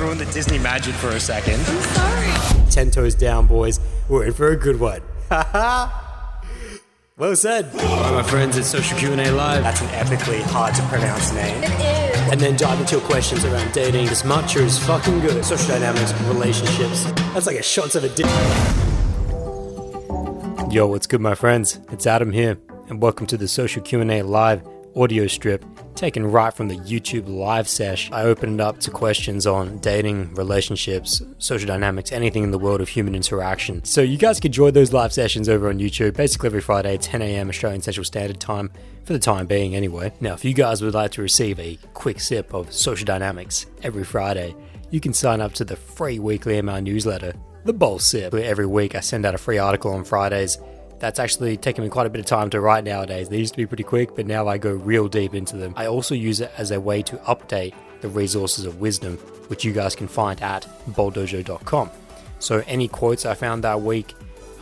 and ruin the Disney magic for a second. I'm sorry. Ten toes down, boys. We're in for a good one. well said. All right, my friends, it's Social Q&A Live. That's an epically hard to pronounce name. It is. And then dive into your questions around dating. This matcha is fucking good. Social dynamics, relationships. That's like a shot of a dick. Yo, what's good, my friends? It's Adam here, and welcome to the Social Q&A Live audio strip taken right from the YouTube live sesh. I opened up to questions on dating, relationships, social dynamics, anything in the world of human interaction. So you guys can join those live sessions over on YouTube, basically every Friday, 10 a.m. Australian Central Standard Time, for the time being anyway. Now, if you guys would like to receive a quick sip of social dynamics every Friday, you can sign up to the free weekly email newsletter, The Bold Sip. Where every week I send out a free article on Fridays that's actually taken me quite a bit of time to write nowadays. They used to be pretty quick, but now I go real deep into them. I also use it as a way to update the resources of wisdom, which you guys can find at bolddojo.com. So any quotes I found that week,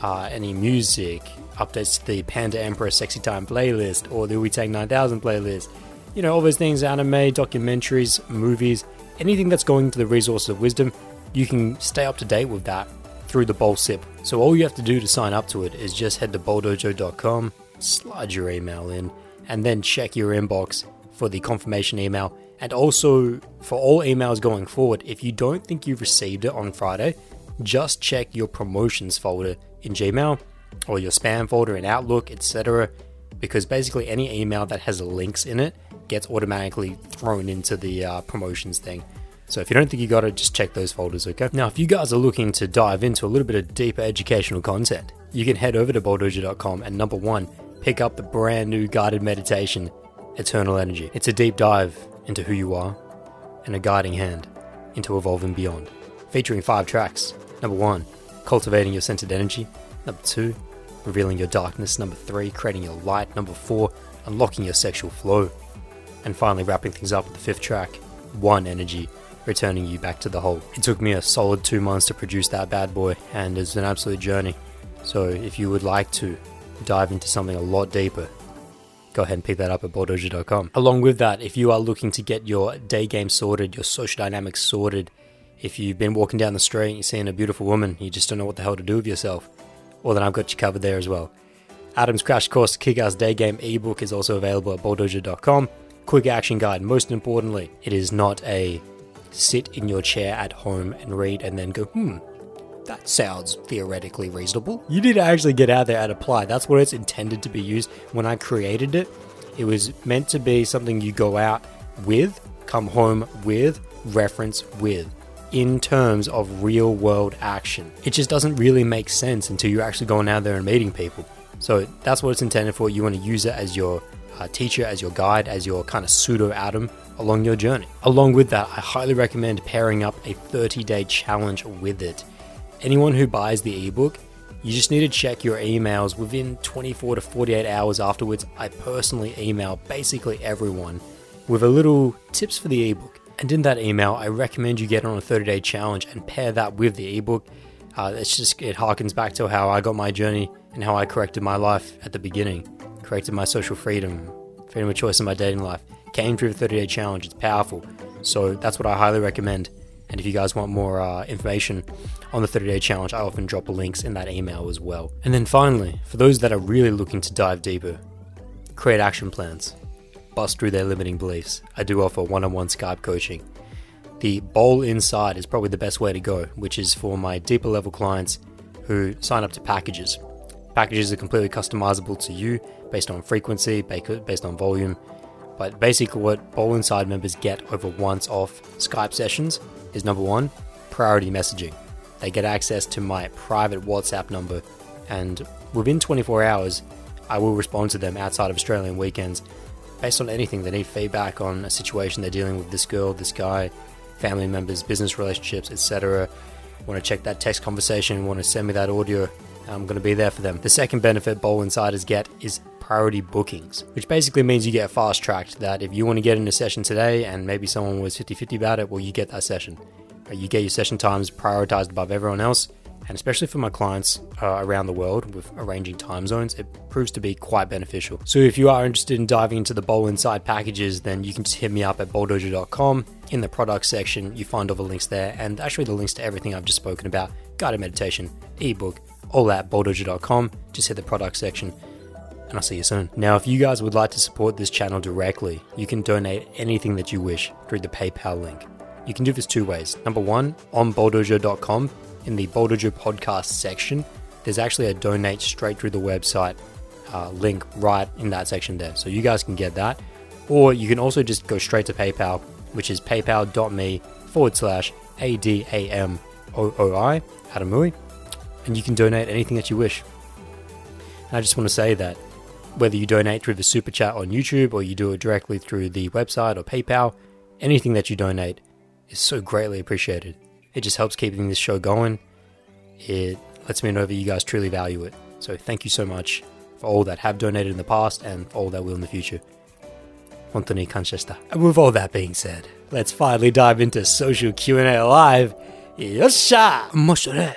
uh, any music, updates to the Panda Emperor Sexy Time playlist or the Wu Tang 9000 playlist, you know, all those things, anime, documentaries, movies, anything that's going to the resources of wisdom, you can stay up to date with that through the Bold Sip. So all you have to do to sign up to it is just head to bolddojo.com, slide your email in, and then check your inbox for the confirmation email. And also for all emails going forward, if you don't think you've received it on Friday, just check your promotions folder in Gmail or your spam folder in Outlook, etc. Because basically any email that has links in it gets automatically thrown into the uh, promotions thing. So if you don't think you got it, just check those folders, okay? Now, if you guys are looking to dive into a little bit of deeper educational content, you can head over to bolddojo.com and number one, pick up the brand new guided meditation, Eternal Energy. It's a deep dive into who you are and a guiding hand into evolving beyond, featuring five tracks. Number one, cultivating your centered energy. Number two, revealing your darkness. Number three, creating your light. Number four, unlocking your sexual flow. And finally, wrapping things up with the fifth track, One Energy, returning you back to the hole. It took me a solid two months to produce that bad boy, and it's an absolute journey. So if you would like to dive into something a lot deeper, go ahead and pick that up at bolddojo.com. Along with that, if you are looking to get your day game sorted, your social dynamics sorted, if you've been walking down the street and you're seeing a beautiful woman, you just don't know what the hell to do with yourself, well, then I've got you covered there as well. Adam's Crash Course Kick Ass Day Game ebook is also available at bolddojo.com. Quick action guide. Most importantly, it is not a sit in your chair at home and read and then go, hmm, that sounds theoretically reasonable. You need to actually get out there and apply. That's what it's intended to be used. When I created it, it was meant to be something you go out with, come home with, reference with, in terms of real world action. It just doesn't really make sense until you're actually going out there and meeting people. So that's what it's intended for. You want to use it as your uh, teacher, as your guide, as your kind of pseudo Adam along your journey. Along with that, I highly recommend pairing up a 30 day challenge with it. Anyone who buys the ebook, you just need to check your emails within 24 to 48 hours afterwards. I personally email basically everyone with a little tips for the ebook. And in that email, I recommend you get on a 30 day challenge and pair that with the ebook. Uh, it's just, it harkens back to how I got my journey and how I corrected my life at the beginning, corrected my social freedom, freedom of choice in my dating life came through the 30 day challenge. It's powerful. So that's what I highly recommend. And if you guys want more uh, information on the 30 day challenge, I often drop links in that email as well. And then finally, for those that are really looking to dive deeper, create action plans, bust through their limiting beliefs. I do offer one on one Skype coaching. The Bold Inside is probably the best way to go, which is for my deeper level clients who sign up to packages. Packages are completely customizable to you based on frequency, based on volume, but basically, what Bold Inside members get over once off Skype sessions is number one, priority messaging. They get access to my private WhatsApp number, and within 24 hours, I will respond to them outside of Australian weekends based on anything they need feedback on a situation they're dealing with this girl, this guy, family members, business relationships, etc. Want to check that text conversation, want to send me that audio, I'm going to be there for them. The second benefit Bold Insiders get is priority bookings, which basically means you get fast tracked. That if you want to get in a session today and maybe someone was 50 50 about it, well, you get that session. You get your session times prioritized above everyone else, And especially for my clients uh, around the world with arranging time zones, it proves to be quite beneficial. So if you are interested in diving into the Bold Inside packages, then you can just hit me up at bolddojo.com. In the product section, you find all the links there, and actually the links to everything I've just spoken about guided meditation, ebook, all at bolddojo.com. Just hit the product section and I'll see you soon. Now, if you guys would like to support this channel directly, you can donate anything that you wish through the PayPal link. You can do this two ways. Number one, on bolddojo.com, in the Bolddojo podcast section, there's actually a donate straight through the website uh, link right in that section there. So you guys can get that. Or you can also just go straight to PayPal, which is paypal.me forward slash ADAMOOI, Adamui, and you can donate anything that you wish. And I just want to say that whether you donate through the super chat on YouTube or you do it directly through the website or PayPal, anything that you donate is so greatly appreciated. It just helps keeping this show going. It lets me know that you guys truly value it. So thank you so much for all that have donated in the past and for all that will in the future. Anthony Kanchesta. And with all that being said, let's finally dive into social Q&A live. Yosha! Moshore.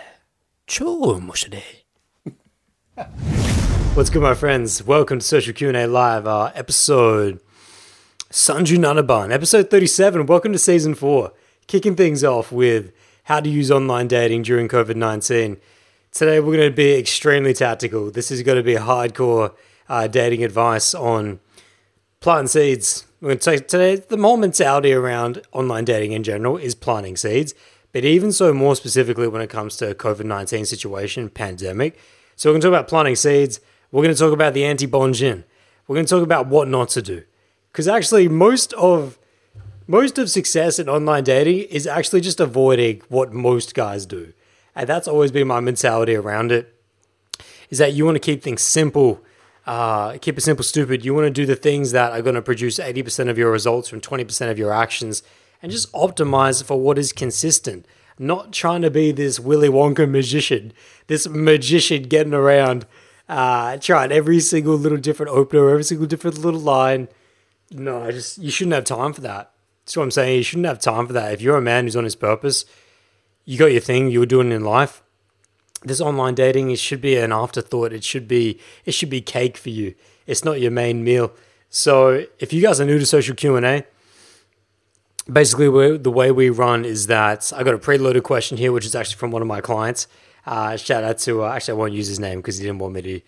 Cho moshore. What's good, my friends? Welcome to Social Q&A Live, uh, episode Sanju Nanaban, episode 37. Welcome to season four. Kicking things off with how to use online dating during COVID-19. Today, we're going to be extremely tactical. This is going to be hardcore uh, dating advice on planting seeds. We're going to take today the whole mentality around online dating in general is planting seeds, but even so, more specifically when it comes to COVID-19 situation, pandemic. So we're going to talk about planting seeds we're going to talk about the anti bonjin. We're going to talk about what not to do. Because actually, most of most of success in online dating is actually just avoiding what most guys do. And that's always been my mentality around it. Is that you want to keep things simple, uh, keep it simple, stupid. You want to do the things that are going to produce 80% of your results from 20% of your actions and just optimize for what is consistent. Not trying to be this Willy Wonka magician, this magician getting around uh, trying every single little different opener, every single different little line. No, I just you shouldn't have time for that. That's what I'm saying. You shouldn't have time for that. If you're a man who's on his purpose, you got your thing, you're doing in life. This online dating, it should be an afterthought. It should be it should be cake for you. It's not your main meal. So if you guys are new to social Q and A, basically the way we run is that I got a preloaded question here, which is actually from one of my clients. Uh, shout out to, uh, actually, I won't use his name because he didn't want me to.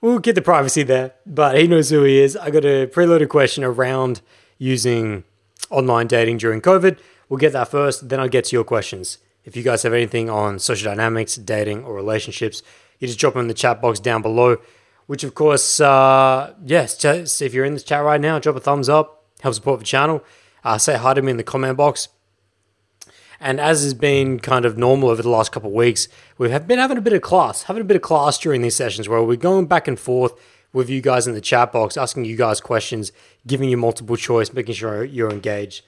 We'll get the privacy there, but he knows who he is. I got a preloaded question around using online dating during COVID. We'll get that first, then I'll get to your questions. If you guys have anything on social dynamics, dating, or relationships, you just drop them in the chat box down below. Which, of course, uh, yes, if you're in this chat right now, drop a thumbs up, help support the channel. Uh, say hi to me in the comment box. And as has been kind of normal over the last couple of weeks, we've been having a bit of class, having a bit of class during these sessions where we're going back and forth with you guys in the chat box, asking you guys questions, giving you multiple choice, making sure you're engaged.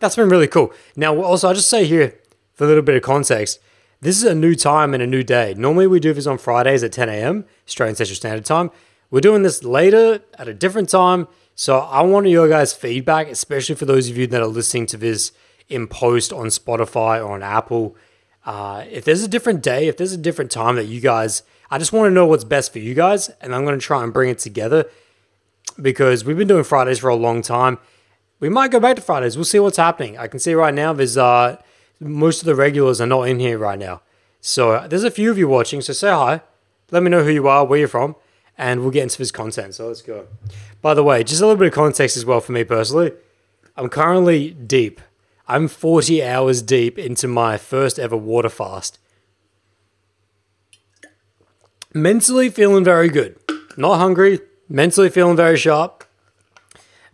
That's been really cool. Now, also, I'll just say here, for a little bit of context, this is a new time and a new day. Normally, we do this on Fridays at 10 a.m., Australian Central Standard Time. We're doing this later at a different time. So I want your guys' feedback, especially for those of you that are listening to this in post on Spotify or on Apple. Uh, if there's a different day, if there's a different time that you guys, I just want to know what's best for you guys, and I'm going to try and bring it together because we've been doing Fridays for a long time. We might go back to Fridays. We'll see what's happening. I can see right now there's uh, most of the regulars are not in here right now. So there's a few of you watching. So say hi. Let me know who you are, where you're from, and we'll get into this content. So let's go. By the way, just a little bit of context as well for me personally. I'm currently deep I'm 40 hours deep into my first ever water fast. Mentally feeling very good. Not hungry, mentally feeling very sharp.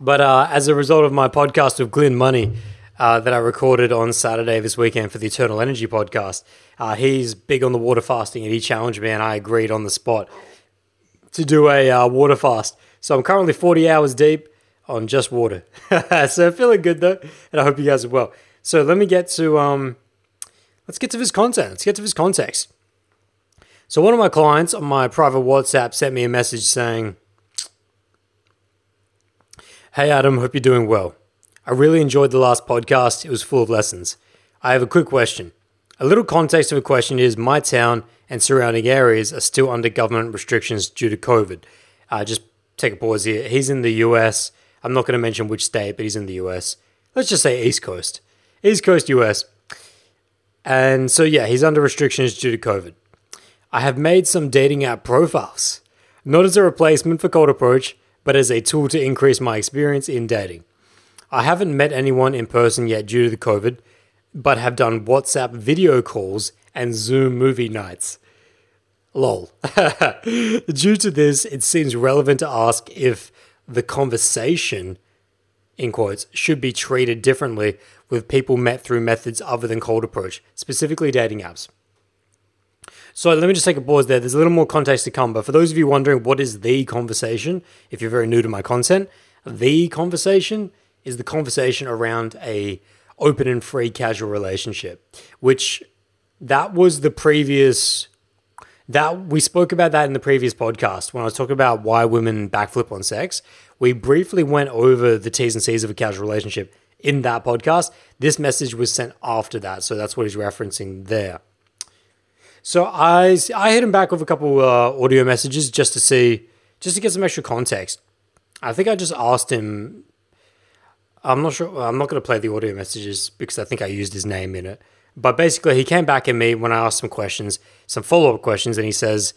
But uh, as a result of my podcast with Glenn Money uh, that I recorded on Saturday this weekend for the Eternal Energy podcast, uh, he's big on the water fasting and he challenged me and I agreed on the spot to do a uh, water fast. So I'm currently 40 hours deep on just water. so feeling good though, and I hope you guys are well. So let me get to um, let's get to this content. Let's get to this context. So one of my clients on my private WhatsApp sent me a message saying, "Hey Adam, hope you're doing well. I really enjoyed the last podcast. It was full of lessons. I have a quick question. A little context of a question is my town and surrounding areas are still under government restrictions due to COVID. Uh, just take a pause here. He's in the US. I'm not going to mention which state, but he's in the US. Let's just say East Coast. East Coast US. And so, yeah, he's under restrictions due to COVID. I have made some dating app profiles, not as a replacement for Cold Approach, but as a tool to increase my experience in dating. I haven't met anyone in person yet due to the COVID, but have done WhatsApp video calls and Zoom movie nights. Lol. due to this, it seems relevant to ask if the conversation, in quotes, should be treated differently with people met through methods other than cold approach, specifically dating apps. So let me just take a pause there. There's a little more context to come, but for those of you wondering what is the conversation, if you're very new to my content, the conversation is the conversation around a open and free casual relationship, which that was the previous that we spoke about that in the previous podcast when I was talking about why women backflip on sex. We briefly went over the T's and C's of a casual relationship in that podcast. This message was sent after that, so that's what he's referencing there. So I I hit him back with a couple uh, audio messages just to see, just to get some extra context. I think I just asked him. I'm not sure. I'm not going to play the audio messages because I think I used his name in it. But basically, he came back at me when I asked some questions, some follow up questions, and he says,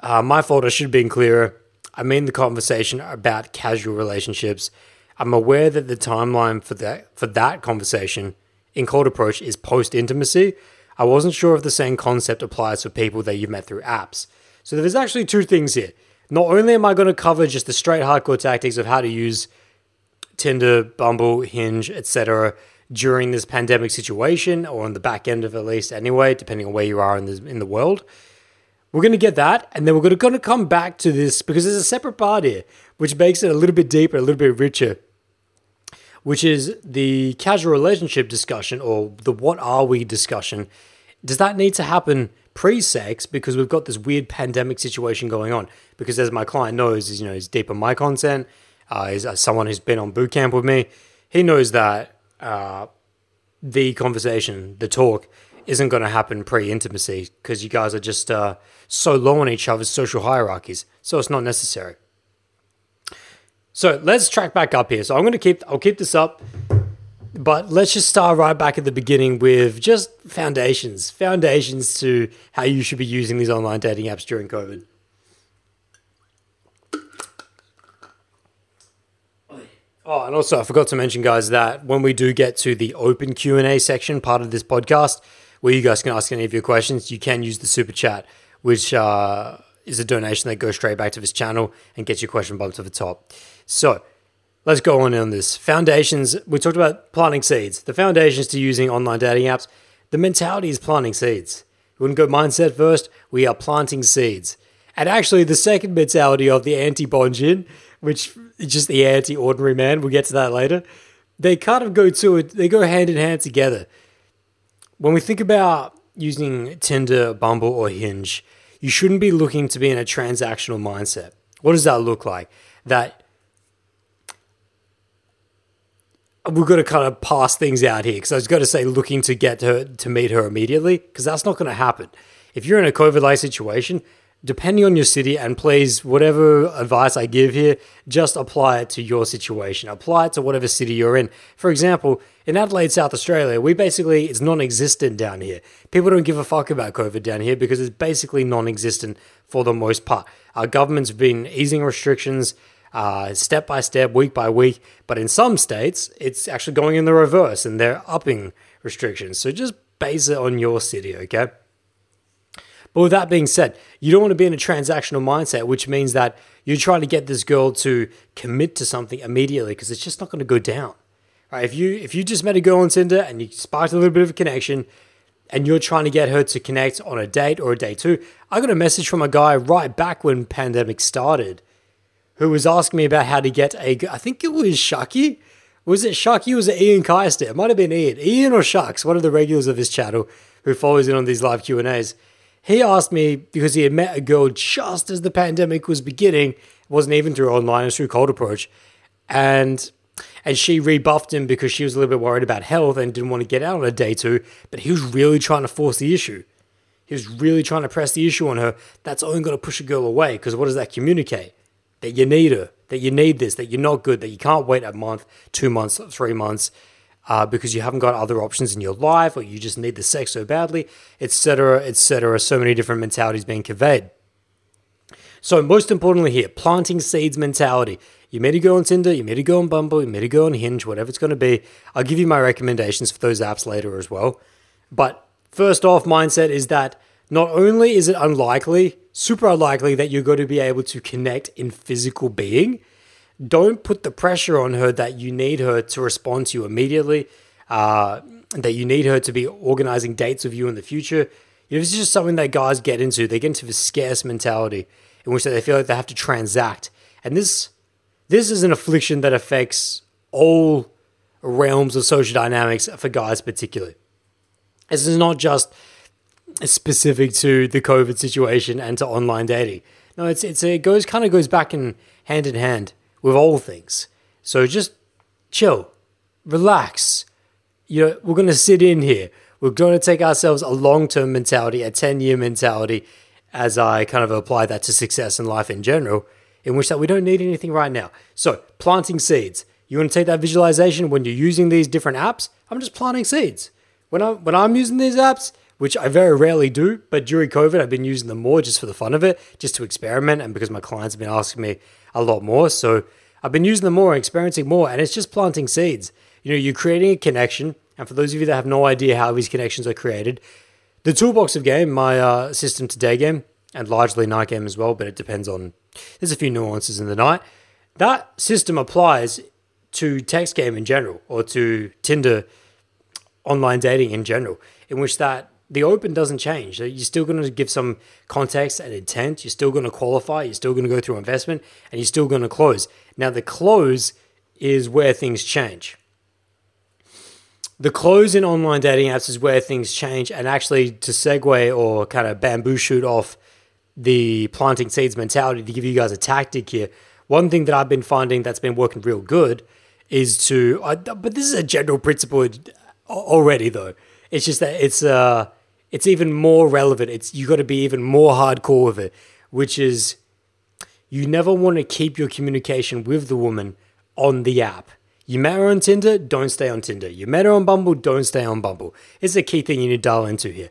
uh, "My fault. I should have been clearer. I mean the conversation about casual relationships. I'm aware that the timeline for that for that conversation in cold approach is post intimacy. I wasn't sure if the same concept applies for people that you've met through apps. So there's actually two things here. Not only am I going to cover just the straight hardcore tactics of how to use Tinder, Bumble, Hinge, etc during this pandemic situation, or on the back end of at least anyway, depending on where you are in the in the world. We're going to get that, and then we're going to come back to this because there's a separate part here, which makes it a little bit deeper, a little bit richer, which is the casual relationship discussion or the what are we discussion. Does that need to happen pre-sex because we've got this weird pandemic situation going on? Because as my client knows, you know he's deep in my content. Uh, he's uh, someone who's been on boot camp with me. He knows that uh, the conversation, the talk, isn't going to happen pre intimacy because you guys are just uh, so low on each other's social hierarchies. So it's not necessary. So let's track back up here. So I'm going to keep, I'll keep this up, but let's just start right back at the beginning with just foundations, foundations to how you should be using these online dating apps during COVID. Oh, and also I forgot to mention, guys, that when we do get to the open Q and A section, part of this podcast, where you guys can ask any of your questions, you can use the super chat, which uh, is a donation that goes straight back to this channel and gets your question bumped to the top. So let's go on on this. Foundations. We talked about planting seeds. The foundations to using online dating apps. The mentality is planting seeds. We wouldn't go mindset first. We are planting seeds. And actually, the second mentality of the anti Bonjin which just the anti-ordinary man. We'll get to that later. They kind of go to it. They go hand in hand together. When we think about using Tinder, Bumble, or Hinge, you shouldn't be looking to be in a transactional mindset. What does that look like? That we've got to kind of pass things out here because I was going to say looking to get her to meet her immediately because that's not going to happen. If you're in a COVID like situation, depending on your city, and please, whatever advice I give here, just apply it to your situation. Apply it to whatever city you're in. For example, in Adelaide, South Australia, we basically, it's non existent down here. People don't give a fuck about COVID down here because it's basically non existent for the most part. Our government's been easing restrictions uh, step by step, week by week, but in some states, it's actually going in the reverse and they're upping restrictions. So just base it on your city, okay? But with that being said, you don't want to be in a transactional mindset, which means that you're trying to get this girl to commit to something immediately because it's just not going to go down. Right? If you if you just met a girl on Tinder and you sparked a little bit of a connection, and you're trying to get her to connect on a date or a day two, I got a message from a guy right back when pandemic started, who was asking me about how to get a. I think it was Shucky. Was it Shucky? Was it Ian Keister? It might have been Ian, Ian or Shucks, one of the regulars of his channel who follows in on these live Q and A's. He asked me because he had met a girl just as the pandemic was beginning. It wasn't even through online, it was through cold approach. And and she rebuffed him because she was a little bit worried about health and didn't want to get out on a day two. But he was really trying to force the issue. He was really trying to press the issue on her. That's only going to push a girl away because what does that communicate? That you need her, that you need this, that you're not good, that you can't wait a month, two months, three months uh, because you haven't got other options in your life or you just need the sex so badly, etc., etc. So many different mentalities being conveyed. So, most importantly, here, planting seeds mentality. You meet a girl on Tinder, you meet a girl on Bumble, you meet a girl on Hinge, whatever it's going to be. I'll give you my recommendations for those apps later as well. But First off, mindset is that not only is it unlikely, super unlikely, that you're going to be able to connect in physical being, don't put the pressure on her that you need her to respond to you immediately, uh, that you need her to be organizing dates with you in the future. You know, this is just something that guys get into. They get into the scarce mentality in which they feel like they have to transact. And this this is an affliction that affects all realms of social dynamics for guys particularly. This is not just specific to the COVID situation and to online dating. No, it's it's it goes kind of goes back in hand in hand with all things. So just chill, relax. You know, we're gonna sit in here. We're gonna take ourselves a long term mentality, a ten year mentality, as I kind of apply that to success in life in general, in which that we don't need anything right now. So planting seeds. You want to take that visualization when you're using these different apps? I'm just planting seeds when I'm, when I'm using these apps, which I very rarely do, but during COVID I've been using them more just for the fun of it, just to experiment, and because my clients have been asking me a lot more, so I've been using them more, and experimenting more, and it's just planting seeds. You know, you're creating a connection, and for those of you that have no idea how these connections are created, the toolbox of game, my uh, system to day game, and largely night game as well, but it depends on. There's a few nuances in the night. That system applies to text game in general, or to Tinder online dating in general, in which that the open doesn't change. You're still going to give some context and intent. You're still going to qualify. You're still going to go through investment, and you're still going to close. Now, the close is where things change. The close in online dating apps is where things change. And actually, to segue or kind of bamboo shoot off the planting seeds mentality to give you guys a tactic here, one thing that I've been finding that's been working real good is to, but this is a general principle already though. It's just that it's uh it's even more relevant. It's you got to be even more hardcore with it, which is you never want to keep your communication with the woman on the app. You met her on Tinder, don't stay on Tinder. You met her on Bumble, don't stay on Bumble. It's a key thing you need to dial into here.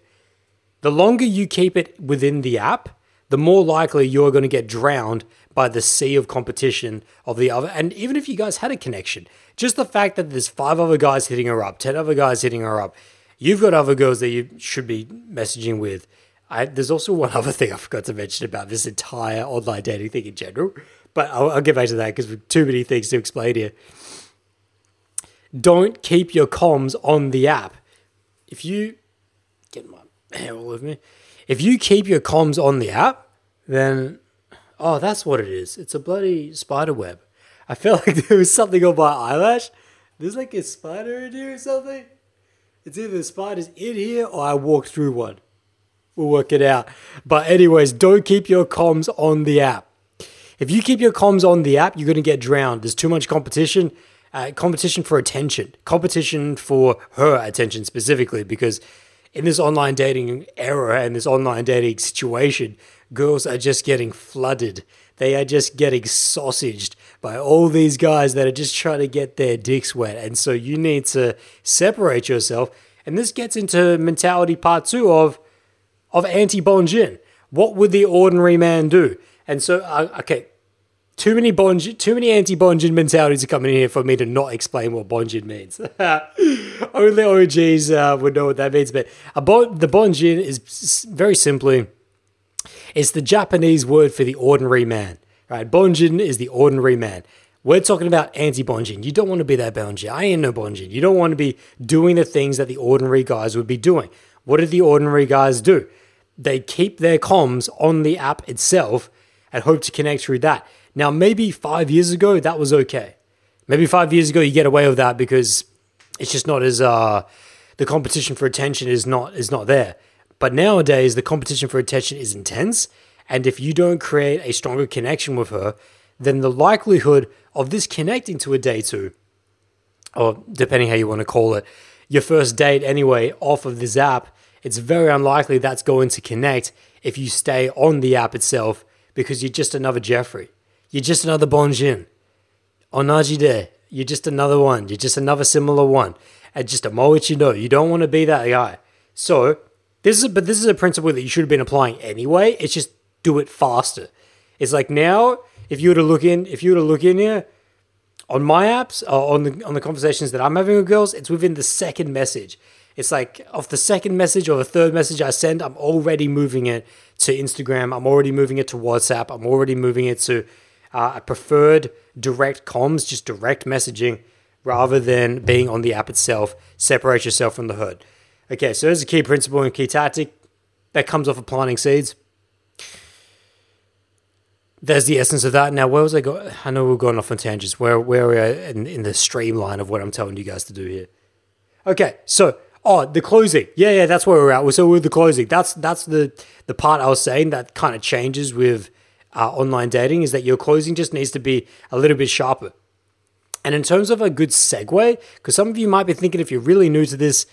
The longer you keep it within the app, the more likely you're going to get drowned by the sea of competition of the other. And even if you guys had a connection, just the fact that there's five other guys hitting her up, 10 other guys hitting her up, you've got other girls that you should be messaging with. I, there's also one other thing I forgot to mention about this entire online dating thing in general, but I'll, I'll get back to that because we've too many things to explain here. Don't keep your comms on the app. If you get my hair all over me, if you keep your comms on the app, then oh, that's what it is. It's a bloody spider web. I felt like there was something on my eyelash. There's like a spider in here or something. It's either the spider's in here or I walked through one. We'll work it out. But, anyways, don't keep your comms on the app. If you keep your comms on the app, you're going to get drowned. There's too much competition. Uh, competition for attention, competition for her attention specifically, because in this online dating era and this online dating situation, girls are just getting flooded. They are just getting sausaged by all these guys that are just trying to get their dicks wet. And so you need to separate yourself. And this gets into mentality part two of of anti Bonjin. What would the ordinary man do? And so, uh, okay, too many Bonjin, too many anti Bonjin mentalities are coming in here for me to not explain what Bonjin means. Only OGs uh, would know what that means. But bon, the Bonjin is very simply it's the Japanese word for the ordinary man, right? Bonjin is the ordinary man. We're talking about anti Bonjin. You don't want to be that Bonjin. I ain't no Bonjin. You don't want to be doing the things that the ordinary guys would be doing. What do the ordinary guys do? They keep their comms on the app itself and hope to connect through that. Now, maybe five years ago, that was okay. Maybe five years ago, you get away with that because it's just not as, uh, the competition for attention is not is not there. But nowadays, the competition for attention is intense. And if you don't create a stronger connection with her, then the likelihood of this connecting to a day two or depending how you want to call it, your first date anyway off of this app, it's very unlikely that's going to connect if you stay on the app itself because you're just another Jeffrey. You're just another Bonjin. Onajide. You're just another one. You're just another similar one. And just a know, you don't want to be that guy. So this is, but this is a principle that you should have been applying anyway. It's just do it faster. It's like now, if you were to look in, if you were to look in here on my apps, uh, on the on the conversations that I'm having with girls, it's within the second message. It's like off the second message or the third message I send, I'm already moving it to Instagram. I'm already moving it to WhatsApp. I'm already moving it to uh, a preferred direct comms, just direct messaging, rather than being on the app itself. Separate yourself from the herd. Okay, so there's a key principle and key tactic that comes off of planting seeds. There's the essence of that. Now, where was I going? I know we're going off on tangents. Where where are we in, in the streamline of what I'm telling you guys to do here? Okay, so Oh, the closing. Yeah, yeah, that's where we're at. So we're the closing. That's that's the the part I was saying that kind of changes with uh, online dating is that your closing just needs to be a little bit sharper. And in terms of a good segue, because some of you might be thinking if you're really new to this,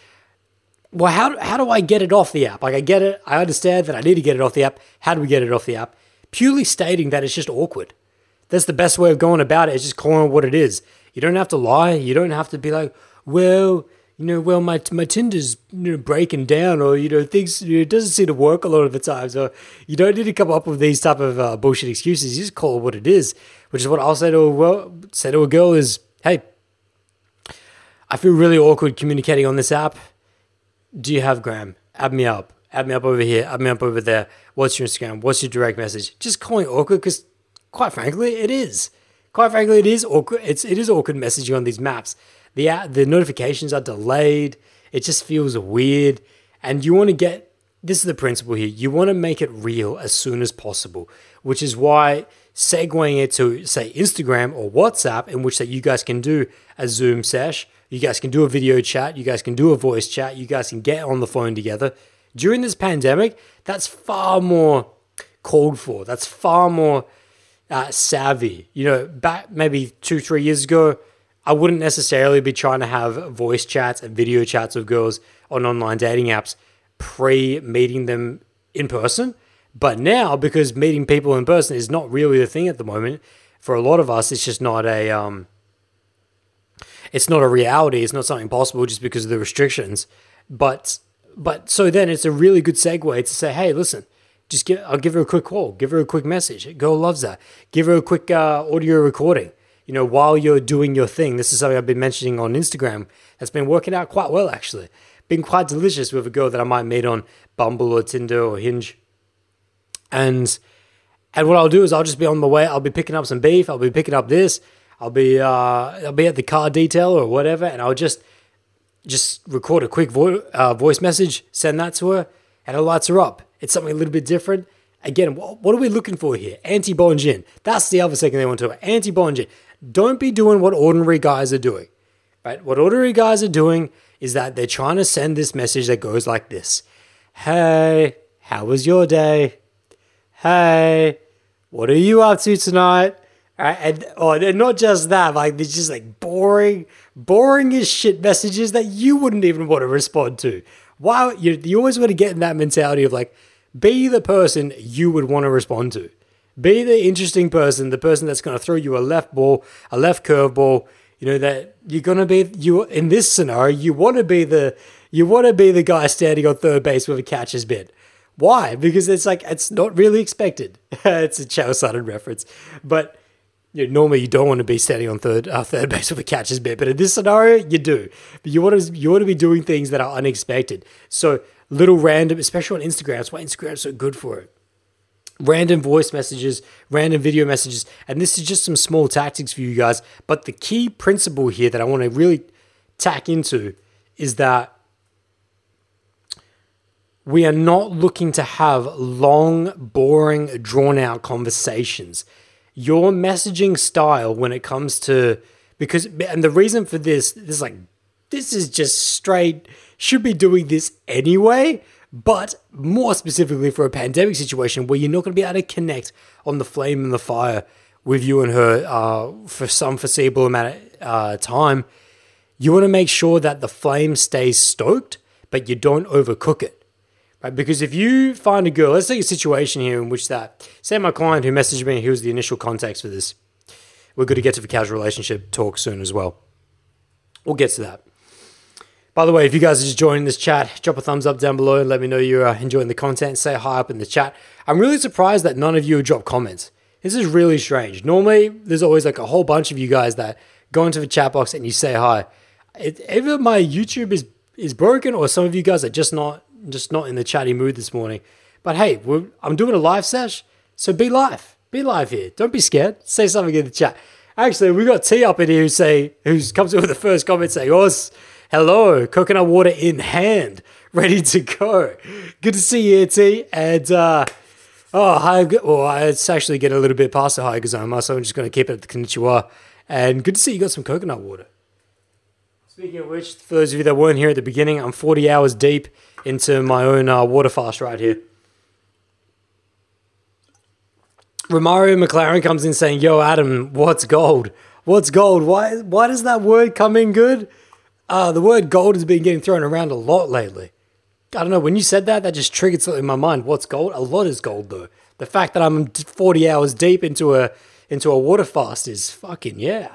well, how, how do I get it off the app? Like, I get it. I understand that I need to get it off the app. How do we get it off the app? Purely stating that it's just awkward. That's the best way of going about it, is just calling it what it is. You don't have to lie. You don't have to be like, well, you know, well, my my Tinder's you know breaking down, or you know, things you know, it doesn't seem to work a lot of the time. So you don't need to come up with these type of uh, bullshit excuses. You just call it what it is, which is what I'll say to a well, say to a girl is, hey, I feel really awkward communicating on this app. Do you have Graham? Add me up. Add me up over here. Add me up over there. What's your Instagram? What's your direct message? Just calling awkward because, quite frankly, it is. Quite frankly, it is awkward. It's it is awkward messaging on these maps the the notifications are delayed. It just feels weird, and you want to get this is the principle here. You want to make it real as soon as possible, which is why segueing it to say Instagram or WhatsApp, in which that you guys can do a Zoom sesh, you guys can do a video chat, you guys can do a voice chat, you guys can get on the phone together. During this pandemic, that's far more called for. That's far more uh, savvy. You know, back maybe two, three years ago, I wouldn't necessarily be trying to have voice chats and video chats of girls on online dating apps pre meeting them in person. But now, because meeting people in person is not really the thing at the moment, for a lot of us, it's just not a um, it's not a reality. It's not something possible just because of the restrictions. But but so then it's a really good segue to say, hey, listen, just give I'll give her a quick call, give her a quick message. Girl loves that. Give her a quick uh, audio recording you know, while you're doing your thing. This is something I've been mentioning on Instagram that's been working out quite well, actually. Been quite delicious with a girl that I might meet on Bumble or Tinder or Hinge. And and what I'll do is I'll just be on my way. I'll be picking up some beef. I'll be picking up this. I'll be uh, I'll be at the car detail or whatever, and I'll just just record a quick vo- uh, voice message, send that to her, and it lights her up. It's something a little bit different. Again, what, what are we looking for here? Anti Bonjin. That's the other second they want to. Anti Bonjin don't be doing what ordinary guys are doing. Right? What ordinary guys are doing is that they're trying to send this message that goes like this Hey, how was your day? Hey, what are you up to tonight? Right, and oh, and not just that, like there's just like boring, boring as shit messages that you wouldn't even want to respond to. Why you, you always want to get in that mentality of like, be the person you would want to respond to. Be the interesting person, the person that's going to throw you a left ball, a left curveball. You know that you're going to be you in this scenario. You want to be the you want to be the guy standing on third base with a catcher's mitt. Why? Because it's like it's not really expected. it's a Sonnen reference, but you know, normally you don't want to be standing on third uh, third base with a catcher's mitt, but in this scenario, you do. But you want to you want to be doing things that are unexpected. So little random, especially on Instagram. That's why Instagram's so good for it random voice messages, random video messages. And this is just some small tactics for you guys. But the key principle here that I want to really tack into is that we are not looking to have long, boring, drawn out conversations. Your messaging style when it comes to, because, and the reason for this, this is like, this is just straight, should be doing this anyway but more specifically for a pandemic situation where you're not going to be able to connect on the flame and the fire with you and her uh, for some foreseeable amount of uh, time, you want to make sure that the flame stays stoked, but you don't overcook it. Right? Because if you find a girl, let's take a situation here in which that, say my client who messaged me, he was the initial context for this. We're going to get to the casual relationship talk soon as well. We'll get to that. By the way, if you guys are just joining this chat, drop a thumbs up down below and let me know you're uh, enjoying the content. Say hi up in the chat. I'm really surprised that none of you dropped comments. This is really strange. Normally, there's always like a whole bunch of you guys that go into the chat box and you say hi. It, either my YouTube is is broken or some of you guys are just not just not in the chatty mood this morning. But hey, I'm doing a live sesh, so be live. Be live here. Don't be scared. Say something in the chat. Actually, we got T up in here who say who's comes in with the first comment saying, "Oh, Hello, coconut water in hand, ready to go. Good to see you, T. And uh, oh, hi. Well, it's actually getting a little bit past the high gazoma, so I'm just going to keep it at the konnichiwa. And good to see you got some coconut water. Speaking of which, for those of you that weren't here at the beginning, I'm 40 hours deep into my own uh, water fast right here. Romario McLaren comes in saying, "Yo, Adam, what's gold? What's gold? Why? Why does that word come in good? Uh, the word gold has been getting thrown around a lot lately. I don't know. When you said that, that just triggered something in my mind. What's gold? A lot is gold, though. The fact that I'm 40 hours deep into a into a water fast is fucking yeah.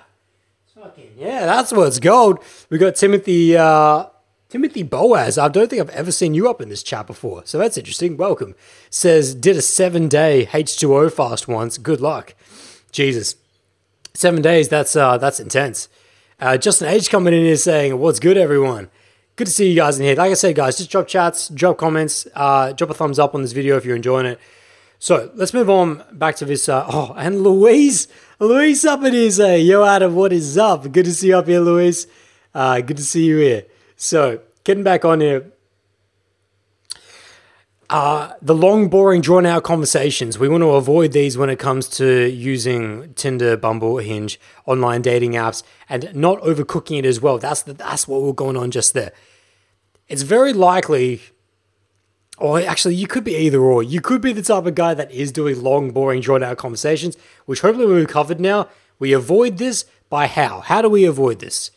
Fucking yeah, that's what's gold. We got Timothy uh, Timothy Boaz. I don't think I've ever seen you up in this chat before, so that's interesting. Welcome. Says did a seven day H2O fast once. Good luck. Jesus, seven days. That's uh, that's intense. Uh, Justin H coming in here saying, What's good, everyone? Good to see you guys in here. Like I said, guys, just drop chats, drop comments, uh, drop a thumbs up on this video if you're enjoying it. So let's move on back to this. Uh, oh, and Louise, Louise up in here saying, Yo, Adam, what is up? Good to see you up here, Louise. Uh, good to see you here. So getting back on here, uh, the long, boring, drawn out conversations. We want to avoid these when it comes to using Tinder, Bumble, Hinge, online dating apps, and not overcooking it as well. That's the, that's what we're going on just there. It's very likely, or actually, you could be either or. You could be the type of guy that is doing long, boring, drawn out conversations, which hopefully we've covered now. We avoid this by how? How do we avoid this?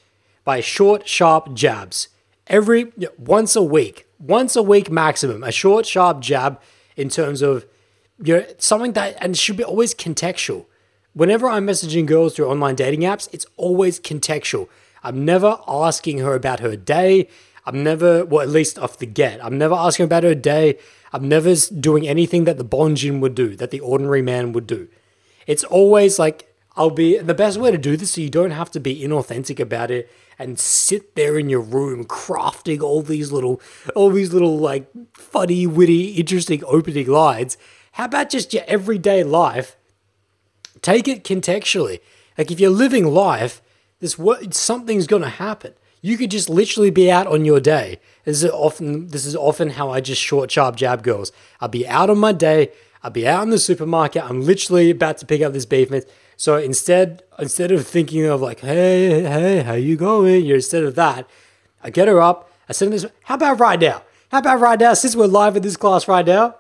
By short, sharp jabs. Every once a week, once a week maximum, a short, sharp jab in terms of you know something that and should be always contextual. Whenever I'm messaging girls through online dating apps, it's always contextual. I'm never asking her about her day. I'm never, well, at least off the get, I'm never asking about her day. I'm never doing anything that the Bonjin would do, that the ordinary man would do. It's always like, I'll be the best way to do this so you don't have to be inauthentic about it and sit there in your room crafting all these little all these little like funny, witty, interesting opening lines. How about just your everyday life? Take it contextually. Like if you're living life, this something's going to happen. You could just literally be out on your day. This is often this is often how I just short sharp jab girls. I'll be out on my day. I'll be out in the supermarket. I'm literally about to pick up this beef meat. So instead, instead of thinking of like, hey, hey, how you going? You're instead of that, I get her up. I send this. How about right now? How about right now? Since we're live in this class right now,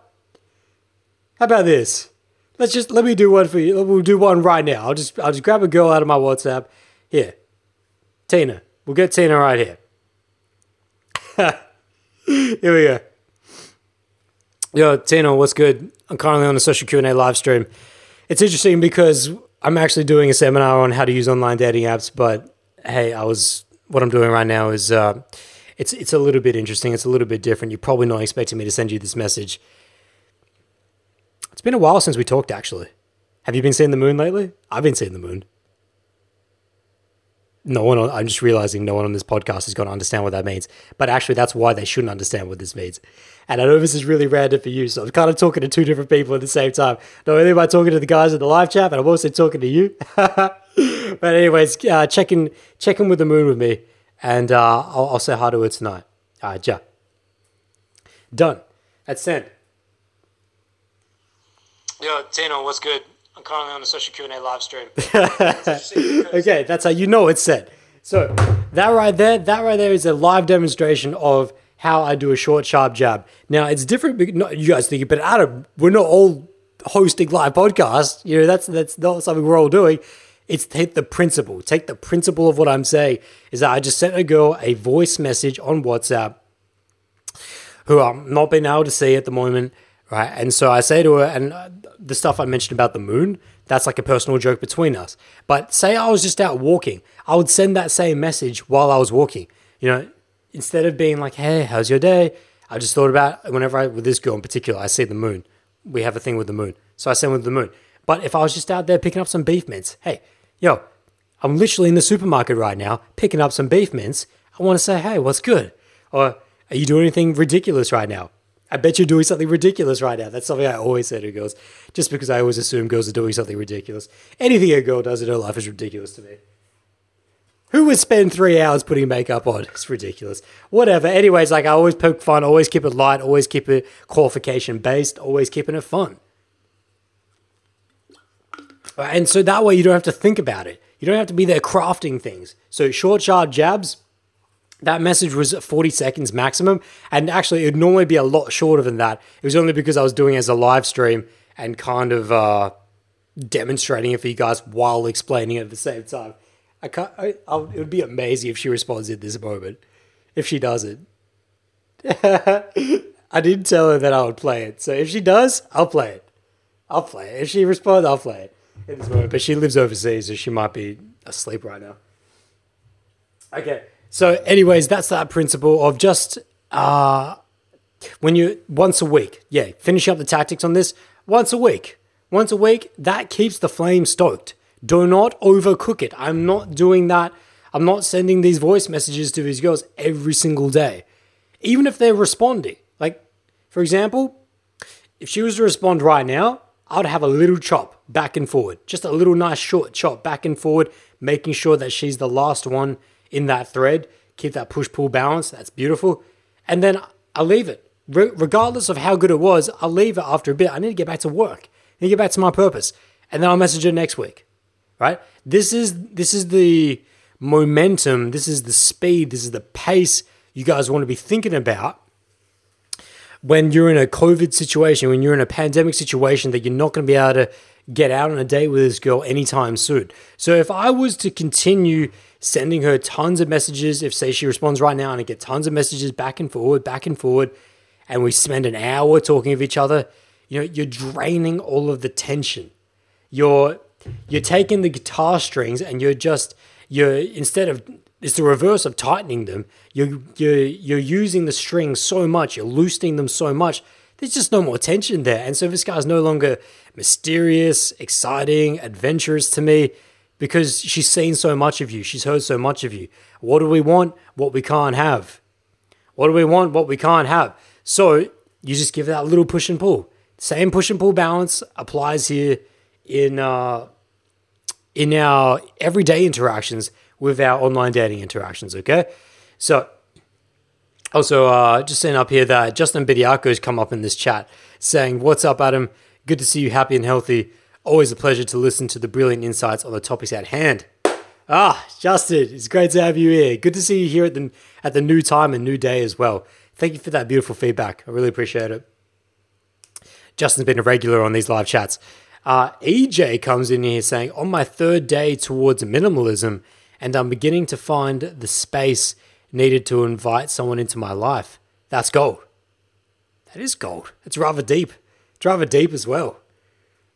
how about this? Let's just let me do one for you. We'll do one right now. I'll just I'll just grab a girl out of my WhatsApp. Here, Tina. We'll get Tina right here. here we go. Yo, Tina, what's good? I'm currently on a social Q and A live stream. It's interesting because I'm actually doing a seminar on how to use online dating apps, but hey, I was what I'm doing right now is uh, it's it's a little bit interesting. It's a little bit different. You're probably not expecting me to send you this message. It's been a while since we talked. Actually, have you been seeing the moon lately? I've been seeing the moon no one on, I'm just realizing no one on this podcast is going to understand what that means. But actually, that's why they shouldn't understand what this means. And I know this is really random for you, so I'm kind of talking to two different people at the same time. Not only am I talking to the guys in the live chat, but I'm also talking to you. but anyways, uh, check in, check in with the moon with me, and uh, I'll, I'll, say hi to her tonight. All right, ja. Done. That's sent. Yo, Tino, what's good? I'm currently on a social Q&A live stream. okay, that's how you know it's set. So that right there, that right there is a live demonstration of how I do a short, sharp jab. Now it's different. Not you guys think, but Adam, we're not all hosting live podcasts. You know, that's that's not something we're all doing. It's take the principle. Take the principle of what I'm saying is that I just sent a girl a voice message on WhatsApp who I'm not being able to see at the moment, right? And so I say to her, and the stuff I mentioned about the moon, that's like a personal joke between us. But say I was just out walking, I would send that same message while I was walking. You know, instead of being like, hey, how's your day? I just thought about whenever I, with this girl in particular, I see the moon. We have a thing with the moon. So I send with the moon. But if I was just out there picking up some beef mince, hey, yo, I'm literally in the supermarket right now picking up some beef mince. I want to say, hey, what's good? Or are you doing anything ridiculous right now? I bet you're doing something ridiculous right now. That's something I always say to girls, just because I always assume girls are doing something ridiculous. Anything a girl does in her life is ridiculous to me. Who would spend three hours putting makeup on? It's ridiculous. Whatever. Anyways, like I always poke fun, always keep it light, always keep it qualification based, always keeping it fun. And so that way you don't have to think about it. You don't have to be there crafting things. So short, sharp jabs, that message was 40 seconds maximum. And actually, it would normally be a lot shorter than that. It was only because I was doing it as a live stream and kind of uh, demonstrating it for you guys while explaining it at the same time. I can't, I, it would be amazing if she responds at this moment. If she doesn't. I didn't tell her that I would play it. So if she does, I'll play it. I'll play it. If she responds, I'll play it in this moment. But she lives overseas, so she might be asleep right now. Okay. So, anyways, that's that principle of just uh, when you once a week, yeah, finish up the tactics on this once a week. Once a week, that keeps the flame stoked. Do not overcook it. I'm not doing that. I'm not sending these voice messages to these girls every single day, even if they're responding. Like, for example, if she was to respond right now, I'd have a little chop back and forward, just a little nice short chop back and forward, making sure that she's the last one in that thread. Keep that push pull balance. That's beautiful. And then I'll leave it. Re- regardless of how good it was, I'll leave it after a bit. I need to get back to work. I need to get back to my purpose. And then I'll message her next week. Right? This is this is the momentum, this is the speed, this is the pace you guys want to be thinking about when you're in a COVID situation, when you're in a pandemic situation that you're not going to be able to get out on a date with this girl anytime soon. So if I was to continue sending her tons of messages, if say she responds right now and I get tons of messages back and forward, back and forward, and we spend an hour talking of each other, you know, you're draining all of the tension. You're you're taking the guitar strings and you're just you're instead of it's the reverse of tightening them. You're, you're, you're using the strings so much, you're loosening them so much, there's just no more tension there. And so this guy's no longer mysterious, exciting, adventurous to me because she's seen so much of you, she's heard so much of you. What do we want? What we can't have. What do we want? What we can't have. So you just give that little push and pull. Same push and pull balance applies here in uh, in our everyday interactions with our online dating interactions, okay? So, also, uh, just saying up here that Justin Bidiaco has come up in this chat saying, What's up, Adam? Good to see you happy and healthy. Always a pleasure to listen to the brilliant insights on the topics at hand. Ah, Justin, it's great to have you here. Good to see you here at the, at the new time and new day as well. Thank you for that beautiful feedback. I really appreciate it. Justin's been a regular on these live chats. Uh, EJ comes in here saying, On my third day towards minimalism, and I'm beginning to find the space needed to invite someone into my life. That's gold. That is gold. It's rather deep. It's rather deep as well.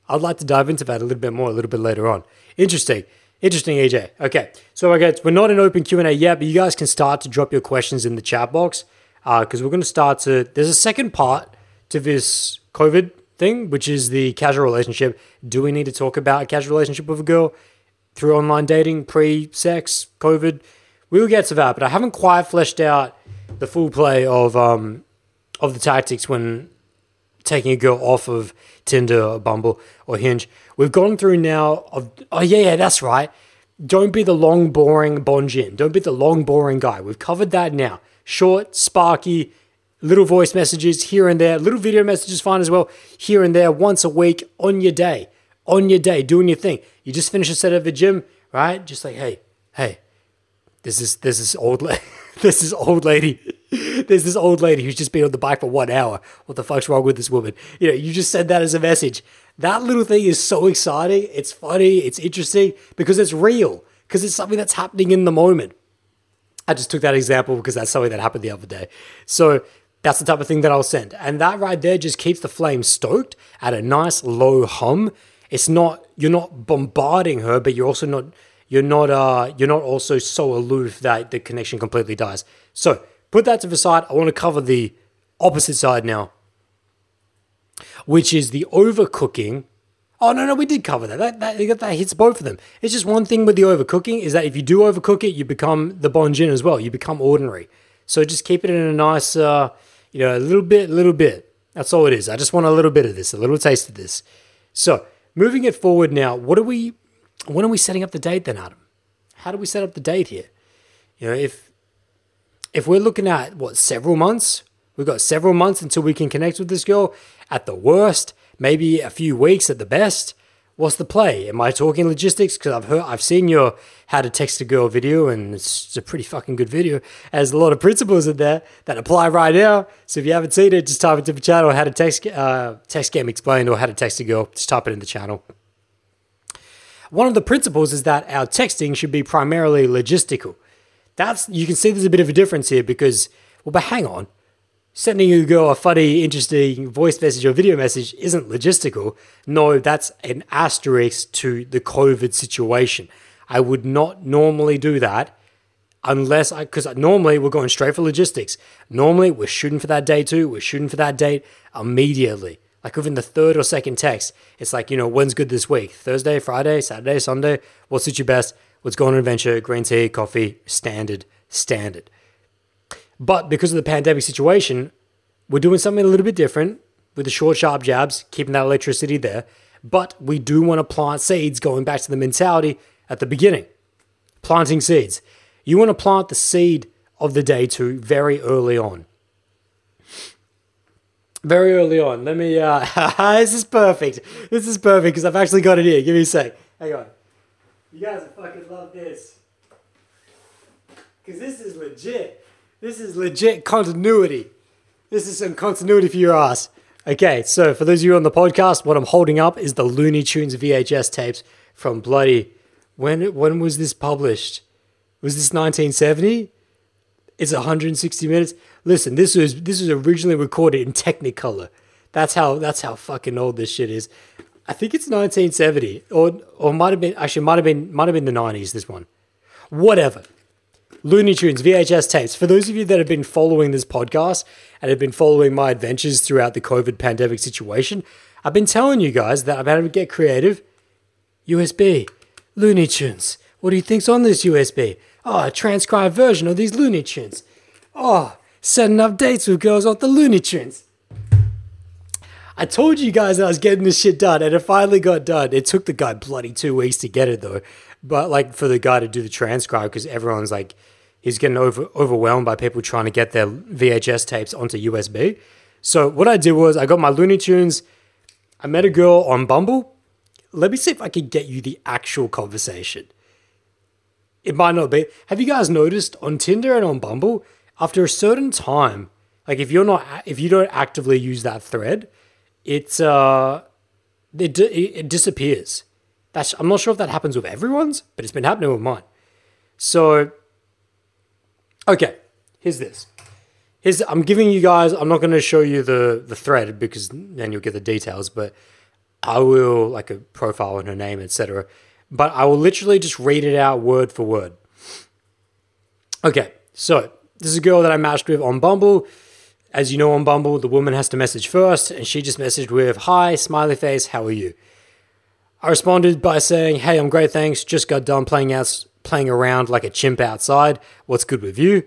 I'd like to dive into that a little bit more a little bit later on. Interesting. Interesting, EJ. Okay, so I guess we're not in open Q&A yet, but you guys can start to drop your questions in the chat box because uh, we're going to start to... There's a second part to this COVID thing, which is the casual relationship. Do we need to talk about a casual relationship with a girl? through online dating, pre sex, COVID. We will get to that, but I haven't quite fleshed out the full play of um, of the tactics when taking a girl off of Tinder or Bumble or Hinge. We've gone through now of oh yeah, yeah, that's right. Don't be the long boring Bonjin. Don't be the long boring guy. We've covered that now. Short, sparky, little voice messages here and there, little video messages fine as well, here and there, once a week on your day on your day, doing your thing. You just finish a set at the gym, right? Just like, hey, hey, this is this is old la- this is old lady. There's this old lady who's just been on the bike for one hour. What the fuck's wrong with this woman? You know, you just send that as a message. That little thing is so exciting. It's funny. It's interesting because it's real, because it's something that's happening in the moment. I just took that example because that's something that happened the other day. So that's the type of thing that I'll send. And that right there just keeps the flame stoked at a nice low hum. It's not, you're not bombarding her, but you're also not, you're not, uh, you're not also so aloof that the connection completely dies. So put that to the side. I want to cover the opposite side now, which is the overcooking. Oh no, no, we did cover that. That that, that hits both of them. It's just one thing with the overcooking is that if you do overcook it, you become the bon jin as well. You become ordinary. So just keep it in a nice, uh, you know, a little bit, little bit. That's all it is. I just want a little bit of this, a little taste of this. So moving it forward now, what are we? When are we setting up the date then, Adam? How do we set up the date here? You know, if if we're looking at what several months, We've got several months until we can connect with this girl. At the worst, maybe a few weeks at the best. What's the play? Am I talking logistics? Because I've heard, I've seen your how to text a girl video, and it's a pretty fucking good video. There's a lot of principles in there that apply right now. So if you haven't seen it, just type it into the channel how to text uh, text game explained or how to text a girl. Just type it in the channel. One of the principles is that our texting should be primarily logistical. That's you can see there's a bit of a difference here because well, but hang on sending a girl a funny, interesting voice message or video message isn't logistical. No, that's an asterisk to the COVID situation. I would not normally do that unless I, because normally we're going straight for logistics. Normally we're shooting for that day too. We're shooting for that date immediately. Like within the third or second text, it's like, you know, when's good this week? Thursday, Friday, Saturday, Sunday? What suits you best? Let's go on an adventure, green tea, coffee, standard, standard. But because of the pandemic situation, we're doing something a little bit different with the short, sharp jabs, keeping that electricity there. But we do want to plant seeds, going back to the mentality at the beginning. Planting seeds. You want to plant the seed of the day two very early on. Very early on. Let me, uh, this is perfect. This is perfect because I've actually got it here. Give me a sec. Hang on. You guys fucking love this. Because this is legit. This is legit continuity. This is some continuity for your ass. Okay, so for those of you on the podcast, what I'm holding up is the Looney Tunes VHS tapes from bloody when when was this published? Was this 1970? It's 160 minutes. Listen, this was this was originally recorded in Technicolor. That's how that's how fucking old this shit is. I think it's 1970 or or might have been actually might have been might have been the 90s this one. Whatever. Looney Tunes VHS tapes. For those of you that have been following this podcast and have been following my adventures throughout the COVID pandemic situation, I've been telling you guys that I've had to get creative. USB, Looney Tunes. What do you think's on this USB? Oh, a transcribed version of these Looney Tunes. Oh, setting up dates with girls off the Looney Tunes. I told you guys I was getting this shit done, and it finally got done. It took the guy bloody two weeks to get it though, but like for the guy to do the transcribe because everyone's like he's getting over, overwhelmed by people trying to get their VHS tapes onto USB. So what I did was I got my Looney Tunes. I met a girl on Bumble. Let me see if I can get you the actual conversation. It might not be. Have you guys noticed on Tinder and on Bumble, after a certain time, like if you're not, if you don't actively use that thread, it's uh, it, it disappears. That's I'm not sure if that happens with everyone's, but it's been happening with mine. So Okay, here's this. Here's I'm giving you guys. I'm not going to show you the the thread because then you'll get the details. But I will like a profile and her name, etc. But I will literally just read it out word for word. Okay, so this is a girl that I matched with on Bumble. As you know, on Bumble, the woman has to message first, and she just messaged with "Hi, smiley face, how are you?" I responded by saying, "Hey, I'm great, thanks. Just got done playing out playing around like a chimp outside. What's good with you?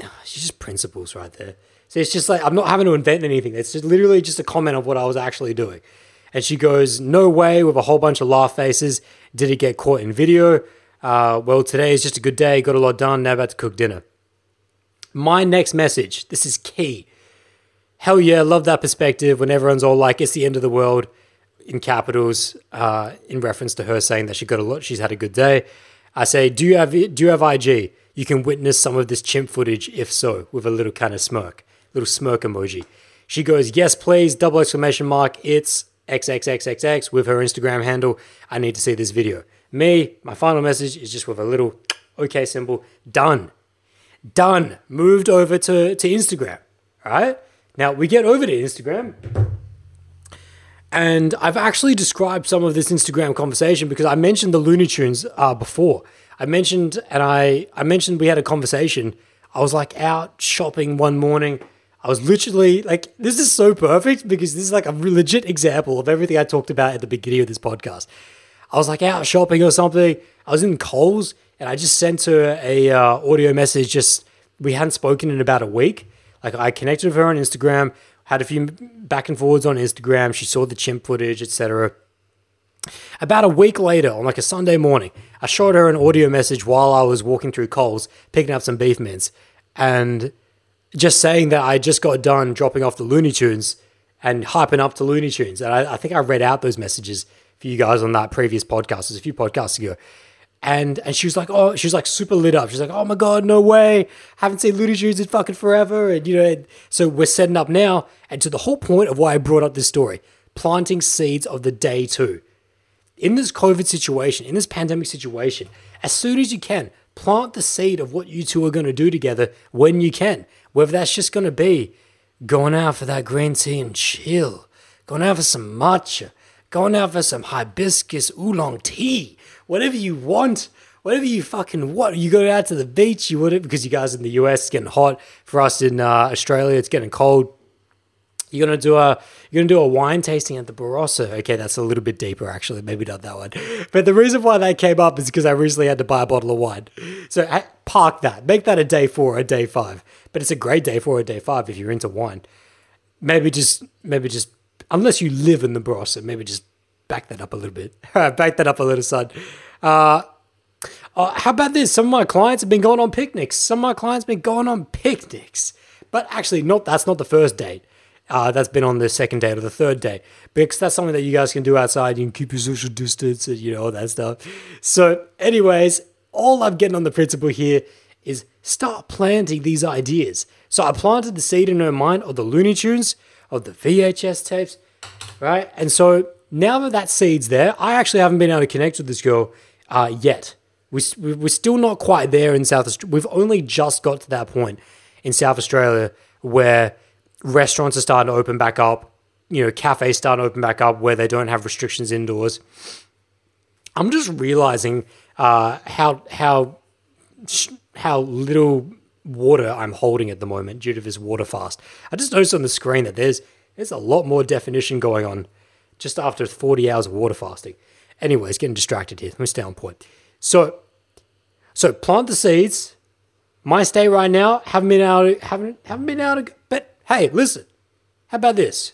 She's just principles right there. So it's just like, I'm not having to invent anything. It's just literally just a comment of what I was actually doing. And she goes, No way, with a whole bunch of laugh faces. Did it get caught in video? Uh, well, today is just a good day. Got a lot done. Now about to cook dinner. My next message this is key. Hell yeah, love that perspective when everyone's all like, it's the end of the world in capitals uh, in reference to her saying that she got a lot, she's had a good day. I say, do you have do you have IG? You can witness some of this chimp footage, if so, with a little kind of smirk, little smirk emoji. She goes, yes, please, double exclamation mark. It's XXXXX with her Instagram handle. I need to see this video. Me, my final message is just with a little OK symbol. Done. Done. Moved over to, to Instagram. Right. Now we get over to Instagram. And I've actually described some of this Instagram conversation because I mentioned the Looney Tunes uh, before. I mentioned, and I, I mentioned we had a conversation. I was like out shopping one morning. I was literally like, this is so perfect because this is like a legit example of everything I talked about at the beginning of this podcast. I was like out shopping or something. I was in Coles and I just sent her a uh, audio message. Just we hadn't spoken in about a week. Like I connected with her on Instagram, had a few back and forwards on Instagram. She saw the chimp footage, etc. About a week later, on like a Sunday morning, I showed her an audio message while I was walking through Coles, picking up some beef mince, and just saying that I just got done dropping off the Looney Tunes and hyping up to Looney Tunes. And I, I think I read out those messages for you guys on that previous podcast, it was a few podcasts ago. And and she was like, oh, she was like super lit up. She's like, oh my god, no way, haven't seen Looney Tunes in fucking forever. And you know, so we're setting up now. And to the whole point of why I brought up this story, planting seeds of the day two. In this COVID situation, in this pandemic situation, as soon as you can, plant the seed of what you two are going to do together when you can. Whether that's just going to be going out for that green tea and chill, going out for some matcha, going out for some hibiscus oolong tea, whatever you want, whatever you fucking want. You go out to the beach, you would it because you guys in the US it's getting hot. For us in uh, Australia, it's getting cold. You're gonna do a you're gonna do a wine tasting at the Barossa. Okay, that's a little bit deeper actually. Maybe not that one. But the reason why that came up is because I recently had to buy a bottle of wine. So park that. Make that a day four, a day five. But it's a great day for a day five if you're into wine. Maybe just maybe just unless you live in the Barossa, maybe just back that up a little bit. back that up a little, son. Uh, uh, how about this? Some of my clients have been going on picnics. Some of my clients have been going on picnics. But actually, not that's not the first date. Uh, that's been on the second date or the third date because that's something that you guys can do outside. You can keep your social distance and you know all that stuff. So, anyways, all I'm getting on the principle here is start planting these ideas. So I planted the seed in her mind of the Looney Tunes, of the VHS tapes, right? And so now that that seed's there, I actually haven't been able to connect with this girl uh, yet. We, we're still not quite there in South Australia. We've only just got to that point in South Australia where restaurants are starting to open back up, you know, cafes starting to open back up where they don't have restrictions indoors. I'm just realizing uh, how how how little water I'm holding at the moment due to this water fast. I just noticed on the screen that there's there's a lot more definition going on just after 40 hours of water fasting. Anyways, getting distracted here. Let me stay on point. So, so plant the seeds. My stay right now haven't been out. Haven't haven't been out. But hey, listen. How about this?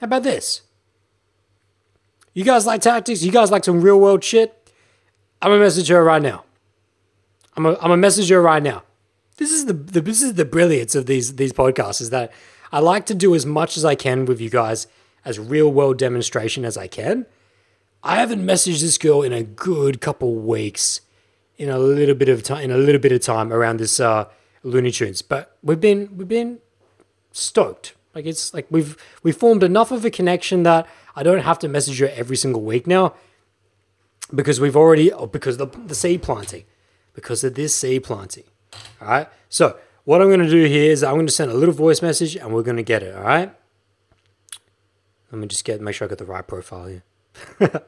How about this? You guys like tactics? You guys like some real world shit? I'm a message her right now. I'm a I'm a messenger right now. This is the, the this is the brilliance of these these podcasts is that I like to do as much as I can with you guys as real world demonstration as I can. I haven't messaged this girl in a good couple weeks, in a little bit of time, in a little bit of time around this uh, Looney Tunes, but we've been we've been stoked. Like it's like we've we formed enough of a connection that I don't have to message her every single week now, because we've already oh, because the the seed planting, because of this seed planting. All right. So what I'm going to do here is I'm going to send a little voice message and we're going to get it. All right. Let me just get make sure I got the right profile here.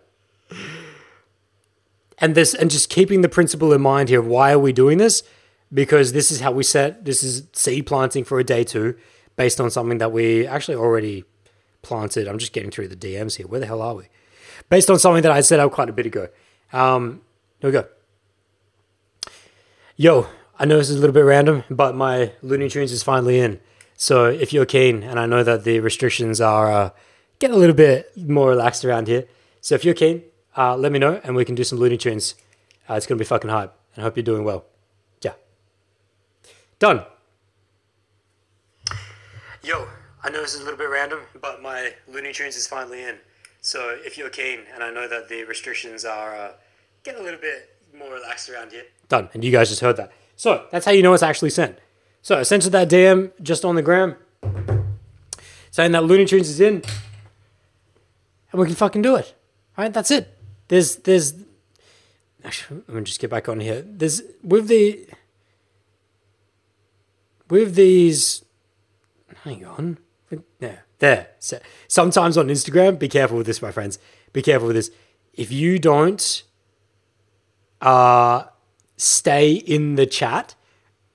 and this and just keeping the principle in mind here. Why are we doing this? Because this is how we set. This is seed planting for a day two, based on something that we actually already planted. I'm just getting through the DMs here. Where the hell are we? Based on something that I set out quite a bit ago. Um, here we go. Yo, I know this is a little bit random, but my Looney Tunes is finally in. So if you're keen, and I know that the restrictions are uh, getting a little bit more relaxed around here. So if you're keen, uh, let me know and we can do some Looney Tunes. Uh, it's going to be fucking hype. And I hope you're doing well. Yeah. Done. Yo, I know this is a little bit random, but my Looney Tunes is finally in. So if you're keen, and I know that the restrictions are uh, getting a little bit more relaxed around here. Done. And you guys just heard that. So that's how you know it's actually sent. So I sent to that DM just on the gram saying that Looney Tunes is in. And we can fucking do it. Right? That's it. There's there's actually let me just get back on here. There's with the with these hang on. There. There. So, sometimes on Instagram, be careful with this, my friends. Be careful with this. If you don't uh stay in the chat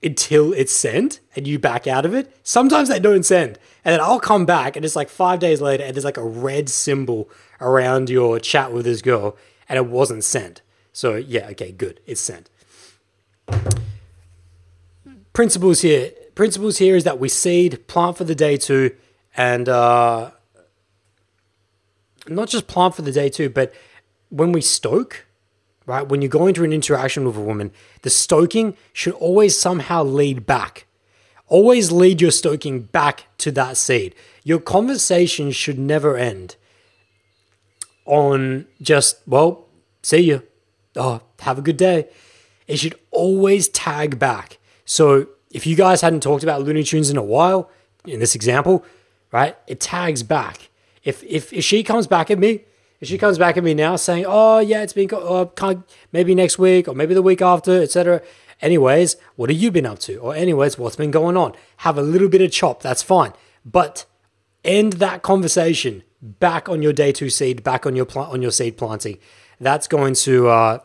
until it's sent and you back out of it, sometimes they don't send. And then I'll come back and it's like five days later and there's like a red symbol around your chat with this girl and it wasn't sent. So yeah, okay, good. It's sent. Principles here. Principles here is that we seed, plant for the day two, and uh, not just plant for the day two, but when we stoke, right? When you go into an interaction with a woman, the stoking should always somehow lead back. Always lead your stoking back to that seed. Your conversation should never end on just, well, see you. Oh, have a good day. It should always tag back. So if you guys hadn't talked about Looney Tunes in a while, in this example, right, it tags back. If, if, if she comes back at me, if she comes back at me now saying, "Oh yeah, it's been uh, maybe next week or maybe the week after, etc." Anyways, what have you been up to? Or anyways, what's been going on? Have a little bit of chop. That's fine, but end that conversation back on your day two seed, back on your plant on your seed planting. That's going to uh,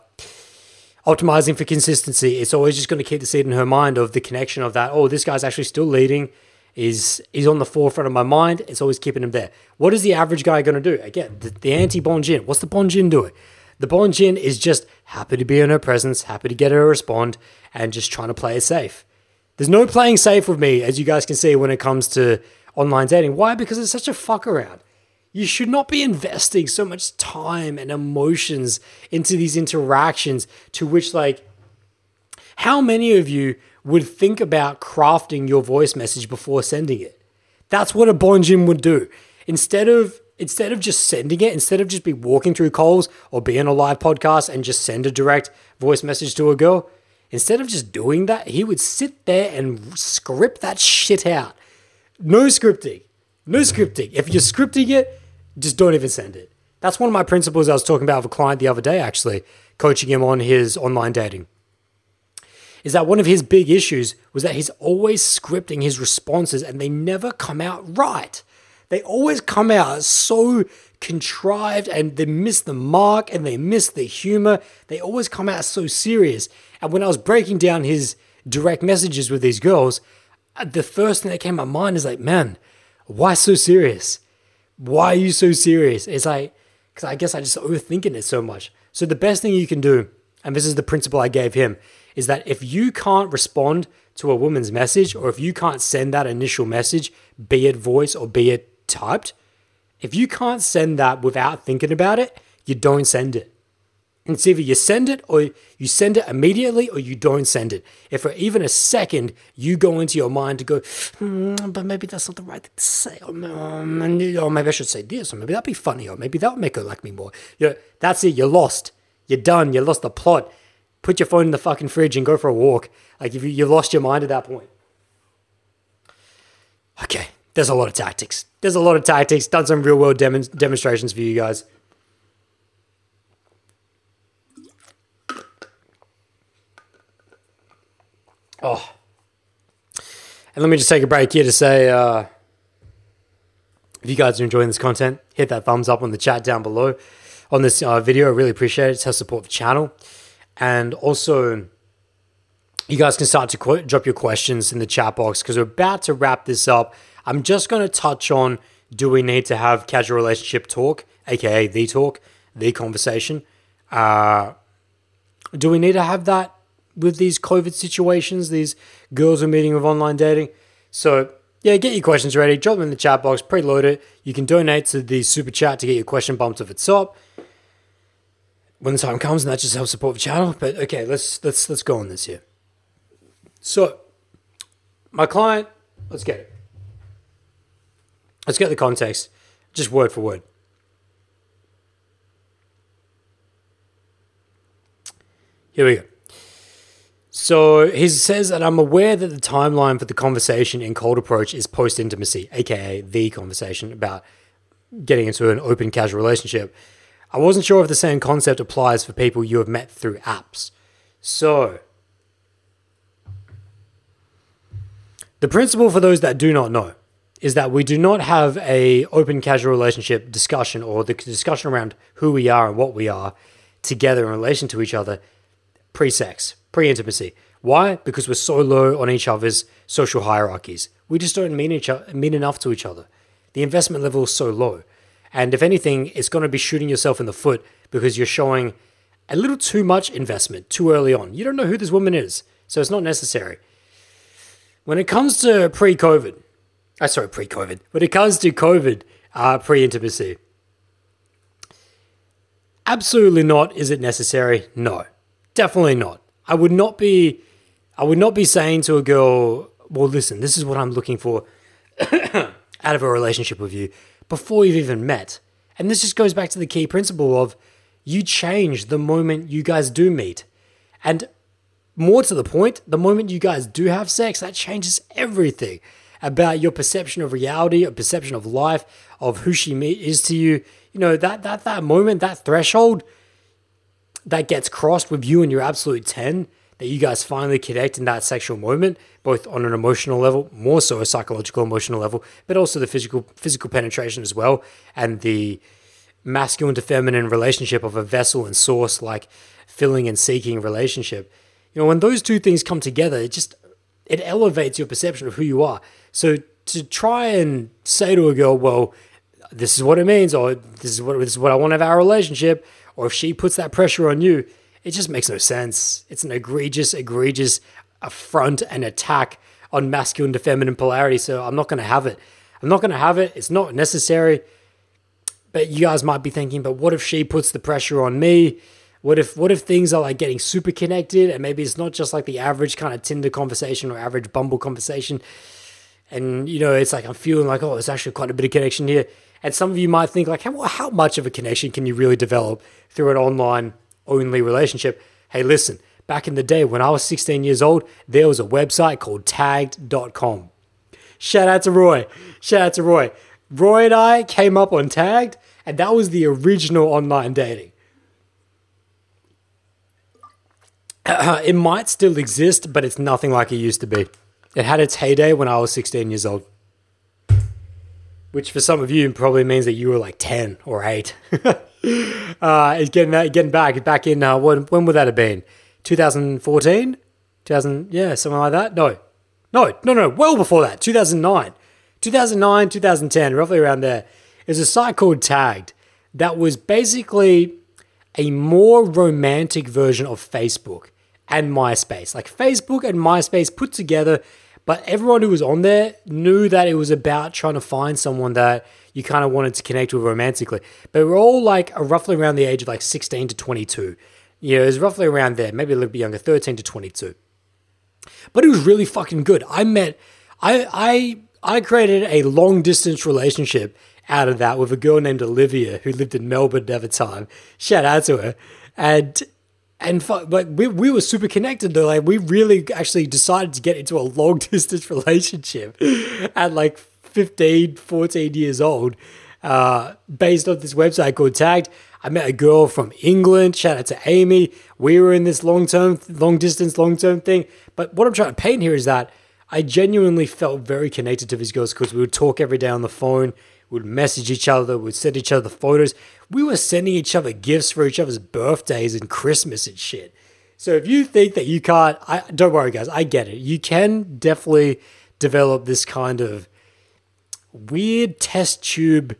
optimizing for consistency. It's always just going to keep the seed in her mind of the connection of that. Oh, this guy's actually still leading is is on the forefront of my mind. It's always keeping him there. What is the average guy going to do? Again, the, the anti Bonjin. What's the Bonjin doing? The Bonjin is just happy to be in her presence, happy to get her to respond, and just trying to play it safe. There's no playing safe with me, as you guys can see, when it comes to online dating. Why? Because it's such a fuck around. You should not be investing so much time and emotions into these interactions to which, like, how many of you would think about crafting your voice message before sending it. That's what a Bonjin would do. Instead of instead of just sending it, instead of just be walking through Coles or be on a live podcast and just send a direct voice message to a girl, instead of just doing that, he would sit there and script that shit out. No scripting. No scripting. If you're scripting it, just don't even send it. That's one of my principles I was talking about with a client the other day, actually, coaching him on his online dating is that one of his big issues was that he's always scripting his responses and they never come out right. They always come out so contrived and they miss the mark and they miss the humor. They always come out so serious. And when I was breaking down his direct messages with these girls, uh, the first thing that came to my mind is like, man, why so serious? Why are you so serious? It's like, because I guess I just overthinking it so much. So the best thing you can do, and this is the principle I gave him, is that if you can't respond to a woman's message or if you can't send that initial message, be it voice or be it typed, if you can't send that without thinking about it, you don't send it. And it's either you send it or you send it immediately or you don't send it. If for even a second you go into your mind to go, hmm, but maybe that's not the right thing to say, or, um, or maybe I should say this, or maybe that'd be funny, or maybe that would make her like me more. You know, that's it. You're lost. You're done. You lost the plot put your phone in the fucking fridge and go for a walk. Like if you, you've lost your mind at that point. Okay, there's a lot of tactics. There's a lot of tactics. Done some real world dem- demonstrations for you guys. Oh. And let me just take a break here to say uh, if you guys are enjoying this content, hit that thumbs up on the chat down below on this uh, video. I really appreciate it. It's helps support the channel. And also, you guys can start to qu- drop your questions in the chat box because we're about to wrap this up. I'm just going to touch on do we need to have casual relationship talk, aka the talk, the conversation? Uh, do we need to have that with these COVID situations? These girls are meeting with online dating. So, yeah, get your questions ready. Drop them in the chat box, preload it. You can donate to the super chat to get your question bumped if it's up when the time comes, and that just helps support the channel. But okay, let's let's let's go on this here. So, my client, let's get it. Let's get the context, just word for word. Here we go. So he says that I'm aware that the timeline for the conversation in cold approach is post intimacy, aka the conversation about getting into an open casual relationship. I wasn't sure if the same concept applies for people you have met through apps. So, the principle for those that do not know is that we do not have a open casual relationship discussion or the discussion around who we are and what we are together in relation to each other pre-sex, pre-intimacy. Why? Because we're so low on each other's social hierarchies. We just don't mean each mean enough to each other. The investment level is so low. And if anything, it's going to be shooting yourself in the foot because you're showing a little too much investment too early on. You don't know who this woman is, so it's not necessary. When it comes to pre-COVID, I uh, sorry, pre-COVID. When it comes to COVID, uh, pre-intimacy, absolutely not. Is it necessary? No, definitely not. I would not be. I would not be saying to a girl, "Well, listen, this is what I'm looking for out of a relationship with you," before you've even met. And this just goes back to the key principle of you change the moment you guys do meet. And more to the point, the moment you guys do have sex, that changes everything about your perception of reality, a perception of life, of who she is to you. You know, that that that moment, that threshold that gets crossed with you and your absolute 10, that you guys finally connect in that sexual moment, both on an emotional level, more so a psychological emotional level, but also the physical physical penetration as well, and the masculine to feminine relationship of a vessel and source like filling and seeking relationship. You know, when those two things come together, it just it elevates your perception of who you are. So to try and say to a girl, well, this is what it means, or this is what this is what I want of our relationship, or if she puts that pressure on you, it just makes no sense. It's an egregious, egregious affront and attack on masculine to feminine polarity. So I'm not going to have it. I'm not going to have it. It's not necessary. But you guys might be thinking, but what if she puts the pressure on me? What if what if things are like getting super connected and maybe it's not just like the average kind of Tinder conversation or average Bumble conversation? And you know, it's like I'm feeling like, oh, there's actually quite a bit of connection here. And some of you might think like, how, how much of a connection can you really develop through an online only relationship? Hey, listen, back in the day when I was 16 years old, there was a website called tagged.com. Shout out to Roy. Shout out to Roy. Roy and I came up on Tagged, and that was the original online dating. it might still exist, but it's nothing like it used to be. It had its heyday when I was 16 years old. Which for some of you probably means that you were like 10 or 8. uh, getting, getting back, back in, uh, when, when would that have been? 2014? 2000, yeah, something like that? No. No, no, no, well before that, 2009. 2009, 2010, roughly around there. There's a site called Tagged that was basically a more romantic version of Facebook and MySpace. Like Facebook and MySpace put together, but everyone who was on there knew that it was about trying to find someone that you kind of wanted to connect with romantically. But we're all like roughly around the age of like 16 to 22. Yeah, it was roughly around there, maybe a little bit younger, 13 to 22. But it was really fucking good. I met, I, I, I created a long distance relationship out of that with a girl named Olivia who lived in Melbourne at the time. Shout out to her. And and like we, we were super connected though like we really actually decided to get into a long distance relationship at like 15 14 years old uh, based on this website called tagged i met a girl from england shout out to amy we were in this long term long distance long term thing but what i'm trying to paint here is that i genuinely felt very connected to these girls because we would talk every day on the phone We would message each other, We'd send each other photos. We were sending each other gifts for each other's birthdays and Christmas and shit. So if you think that you can't, I, don't worry, guys. I get it. You can definitely develop this kind of weird test tube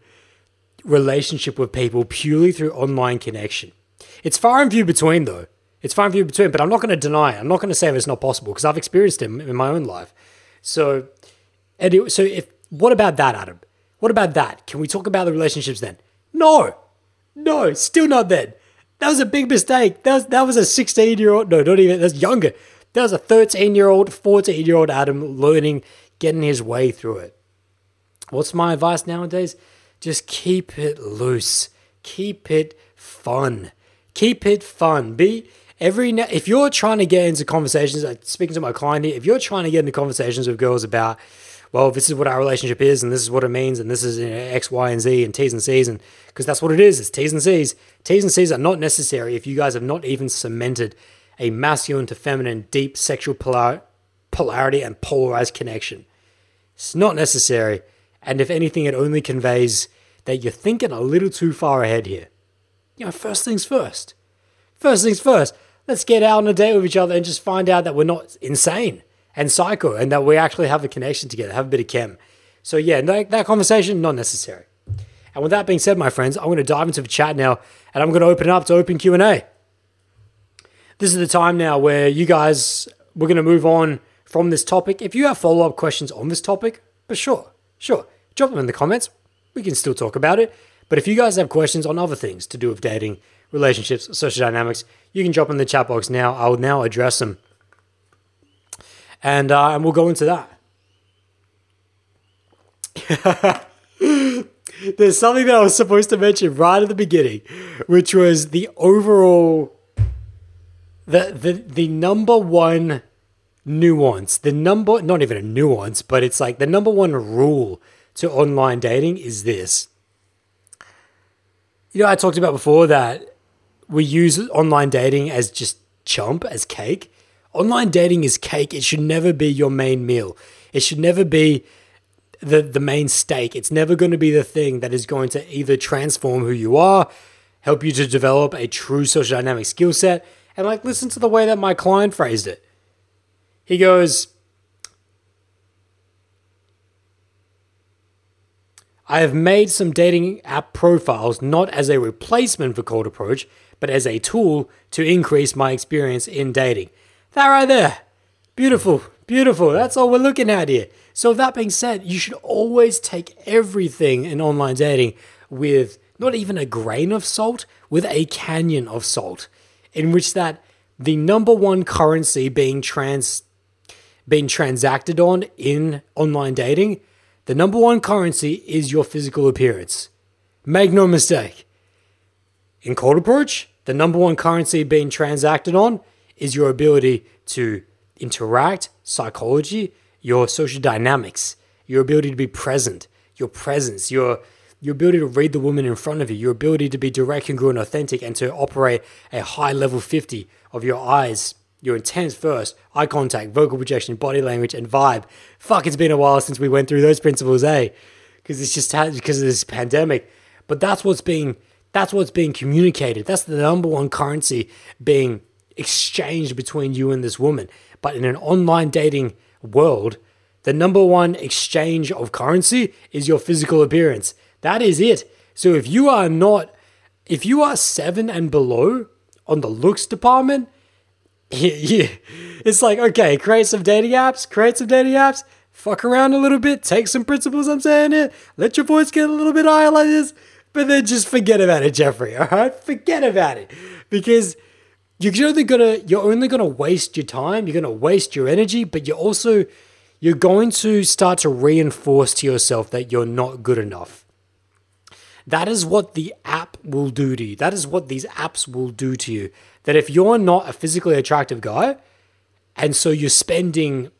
relationship with people purely through online connection. It's far and few between, though. It's far and few between, but I'm not going to deny it. I'm not going to say it's not possible because I've experienced it in my own life. So, and so if what about that, Adam? What about that? Can we talk about the relationships then? No, no, still not then. That was a big mistake. That was, that was a 16 year old, no, not even, that's younger. That was a 13 year old, 14 year old Adam learning, getting his way through it. What's my advice nowadays? Just keep it loose. Keep it fun. Keep it fun. Be every if you're trying to get into conversations, speaking to my client here, if you're trying to get into conversations with girls about well, this is what our relationship is, and this is what it means, and this is you know, X, Y, and Z, and T's and C's, and because that's what it is. It's T's and C's. T's and C's are not necessary if you guys have not even cemented a masculine to feminine, deep sexual polar- polarity and polarized connection. It's not necessary, and if anything, it only conveys that you're thinking a little too far ahead here. You know, first things first. First things first. Let's get out on a date with each other and just find out that we're not insane and psycho and that we actually have a connection together, have a bit of chem. So yeah, that, that conversation, not necessary. And with that being said, my friends, I'm going to dive into the chat now and I'm going to open it up to open Q&A. This is the time now where you guys, we're going to move on from this topic. If you have follow-up questions on this topic, for sure, sure, drop them in the comments. We can still talk about it. But if you guys have questions on other things to do with dating, relationships, social dynamics, you can drop them in the chat box now. I will now address them and uh, and we'll go into that. There's something that I was supposed to mention right at the beginning, which was the overall the the the number one nuance, the number not even a nuance, but it's like the number one rule to online dating is this. You know, I talked about before that we use online dating as just chump, as cake. Online dating is cake. It should never be your main meal. It should never be the, the main steak. It's never going to be the thing that is going to either transform who you are, help you to develop a true social dynamic skill set. And like, listen to the way that my client phrased it. He goes, I have made some dating app profiles not as a replacement for cold approach, but as a tool to increase my experience in dating. That right there. Beautiful, beautiful. That's all we're looking at here. So, that being said, you should always take everything in online dating with not even a grain of salt, with a canyon of salt, in which that the number one currency being trans being transacted on in online dating, the number one currency is your physical appearance. Make no mistake. In cold approach, the number one currency being transacted on is your ability to interact, psychology, your social dynamics, your ability to be present, your presence, your your ability to read the woman in front of you, your ability to be direct, congruent, authentic, and to operate a high level 50 of your eyes, your intent first, eye contact, vocal projection, body language, and vibe. Fuck, it's been a while since we went through those principles, eh? Because it's just because of this pandemic. But that's what's being that's what's being communicated. That's the number one currency being exchanged between you and this woman. But in an online dating world, the number one exchange of currency is your physical appearance. That is it. So if you are not, if you are seven and below on the looks department, yeah, it's like, okay, create some dating apps, create some dating apps, fuck around a little bit, take some principles I'm saying it, let your voice get a little bit higher like this, but then just forget about it, Jeffrey, all right? Forget about it. Because you're only gonna you're only gonna waste your time you're gonna waste your energy but you're also you're going to start to reinforce to yourself that you're not good enough that is what the app will do to you that is what these apps will do to you that if you're not a physically attractive guy and so you're spending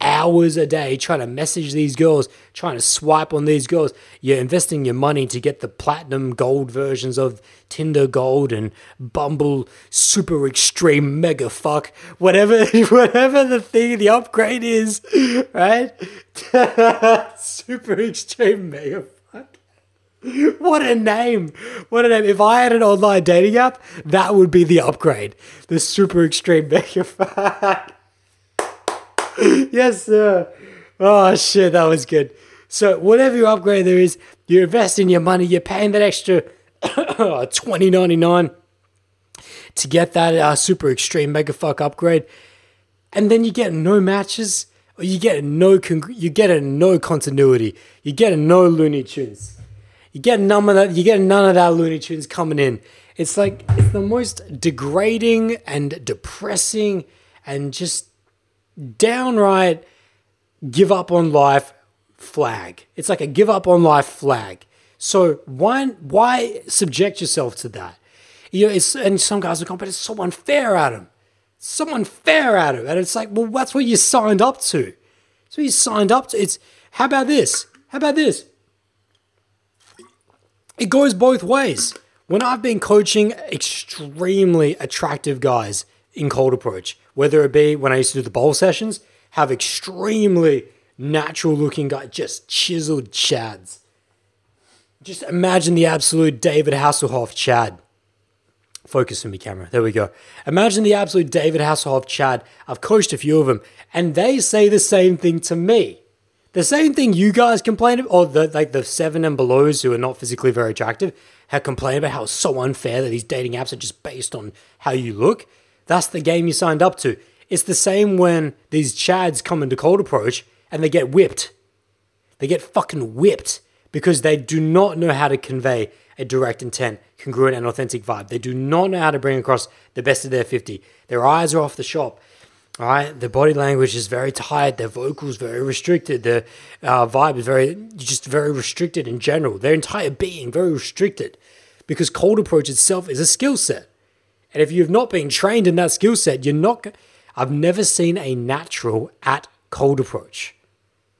hours a day trying to message these girls, trying to swipe on these girls. You're investing your money to get the platinum gold versions of Tinder Gold and Bumble Super Extreme Mega Fuck, whatever, whatever the thing, the upgrade is, right? Super Extreme Mega. What a name! What a name! If I had an online dating app, that would be the upgrade. The Super Extreme Mega Fuck. yes, sir. Oh shit, that was good. So whatever your upgrade there is, you invest in your money. You're paying that extra twenty ninety nine to get that uh, super extreme mega fuck upgrade, and then you get no matches, or you get no con- you get a no continuity. You get a no Looney Tunes. You get none of that. You get none of that Looney Tunes coming in. It's like it's the most degrading and depressing and just downright give up on life flag. It's like a give up on life flag. So why why subject yourself to that? You know, it's and some guys are going, but it's so unfair, Adam. It's So unfair, Adam. And it's like, well, that's what you signed up to. So you signed up to it's how about this? How about this? It goes both ways. When I've been coaching extremely attractive guys in cold approach, whether it be when I used to do the bowl sessions, have extremely natural looking guys, just chiseled chads. Just imagine the absolute David Hasselhoff Chad. Focus for me, camera. There we go. Imagine the absolute David Hasselhoff Chad. I've coached a few of them, and they say the same thing to me. The same thing you guys complain about, or the like the seven and belows who are not physically very attractive, have complained about how it's so unfair that these dating apps are just based on how you look. That's the game you signed up to. It's the same when these chads come into cold approach and they get whipped. They get fucking whipped because they do not know how to convey a direct intent, congruent, and authentic vibe. They do not know how to bring across the best of their 50. Their eyes are off the shop. Right, their body language is very tight. Their vocals very restricted. Their uh, vibe is very just very restricted in general. Their entire being very restricted, because cold approach itself is a skill set. And if you've not been trained in that skill set, you're not. I've never seen a natural at cold approach.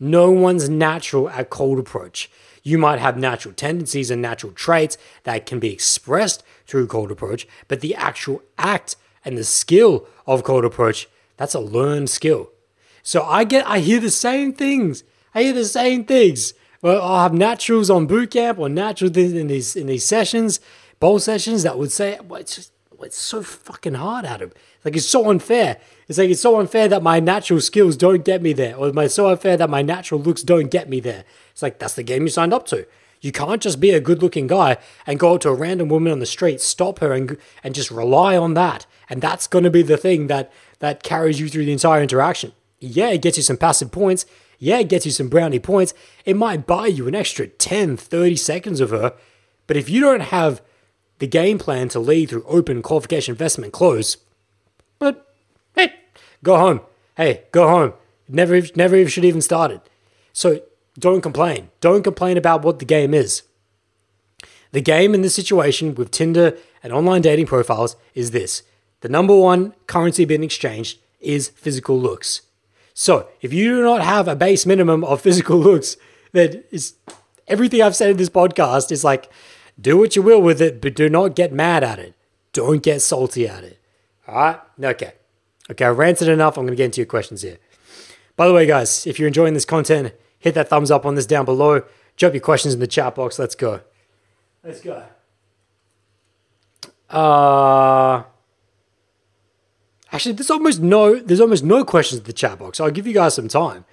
No one's natural at cold approach. You might have natural tendencies and natural traits that can be expressed through cold approach, but the actual act and the skill of cold approach that's a learned skill. So I get, I hear the same things. I hear the same things. Well, I'll have naturals on boot camp or naturals in these in these sessions, Bold sessions that would say, well, it's just, well, it's so fucking hard, Adam. Like it's so unfair. It's like it's so unfair that my natural skills don't get me there, or it's so unfair that my natural looks don't get me there. It's like that's the game you signed up to. You can't just be a good-looking guy and go up to a random woman on the street, stop her, and and just rely on that. And that's going to be the thing that that carries you through the entire interaction. Yeah, it gets you some passive points. Yeah, it gets you some brownie points. It might buy you an extra 10, 30 seconds of her. But if you don't have the game plan to lead through open qualification investment close, but hey, go home. Hey, go home. Never, never should even started. So don't complain. Don't complain about what the game is. The game in this situation with Tinder and online dating profiles is this the number one currency being exchanged is physical looks. So if you do not have a base minimum of physical looks, that is everything I've said in this podcast is like, do what you will with it, but do not get mad at it. Don't get salty at it. All right? Okay. Okay, I ranted enough. I'm going to get into your questions here. By the way, guys, if you're enjoying this content, hit that thumbs up on this down below. Drop your questions in the chat box. Let's go. Let's go. Uh, Actually, there's almost no there's almost no questions in the chat box. I'll give you guys some time.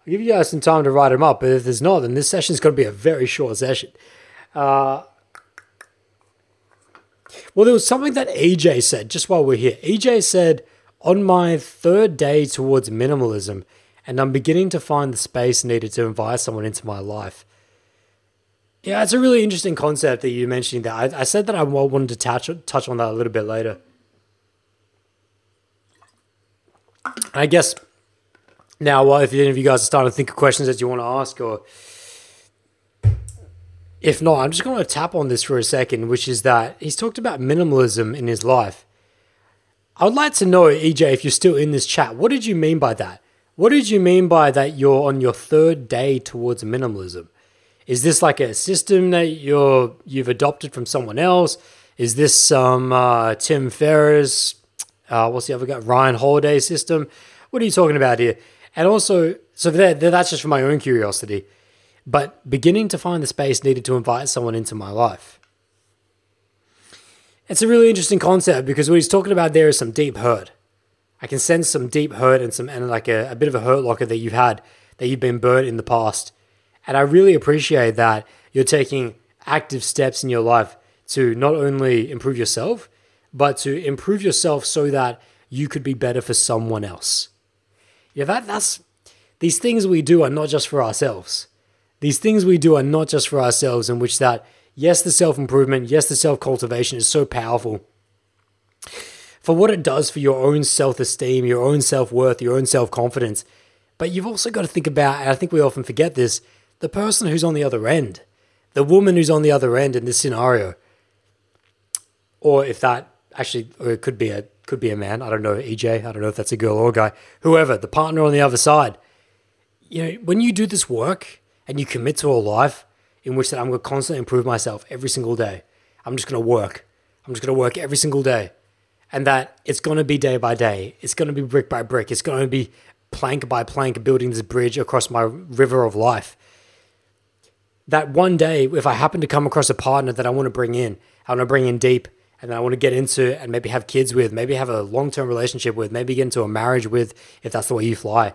I'll give you guys some time to write them up. But if there's not, then this session is going to be a very short session. Uh, well, there was something that EJ said just while we're here. EJ said, on my third day towards minimalism, and I'm beginning to find the space needed to invite someone into my life. Yeah, it's a really interesting concept that you mentioned that. I, I said that I wanted to touch, touch on that a little bit later. I guess now, well, if any of you guys are starting to think of questions that you want to ask, or if not, I'm just going to tap on this for a second, which is that he's talked about minimalism in his life. I would like to know, EJ, if you're still in this chat, what did you mean by that? What did you mean by that you're on your third day towards minimalism? Is this like a system that you're you've adopted from someone else? Is this some uh, Tim Ferriss uh, what's the other guy? Ryan Holiday system. What are you talking about here? And also, so that, that's just for my own curiosity, but beginning to find the space needed to invite someone into my life. It's a really interesting concept because what he's talking about there is some deep hurt. I can sense some deep hurt and some and like a, a bit of a hurt locker that you've had that you've been burnt in the past. And I really appreciate that you're taking active steps in your life to not only improve yourself, but to improve yourself so that you could be better for someone else. Yeah, that that's these things we do are not just for ourselves. These things we do are not just for ourselves, in which that, yes, the self improvement, yes, the self cultivation is so powerful for what it does for your own self esteem, your own self worth, your own self confidence. But you've also got to think about, and I think we often forget this, the person who's on the other end, the woman who's on the other end in this scenario. Or if that actually, it could be a could be a man. I don't know, EJ. I don't know if that's a girl or a guy. Whoever, the partner on the other side. you know, when you do this work and you commit to a life in which that I'm going to constantly improve myself every single day, I'm just going to work. I'm just going to work every single day. And that it's going to be day by day. It's going to be brick by brick. It's going to be plank by plank building this bridge across my river of life. That one day, if I happen to come across a partner that I want to bring in, I want to bring in deep, and I want to get into and maybe have kids with, maybe have a long term relationship with, maybe get into a marriage with, if that's the way you fly,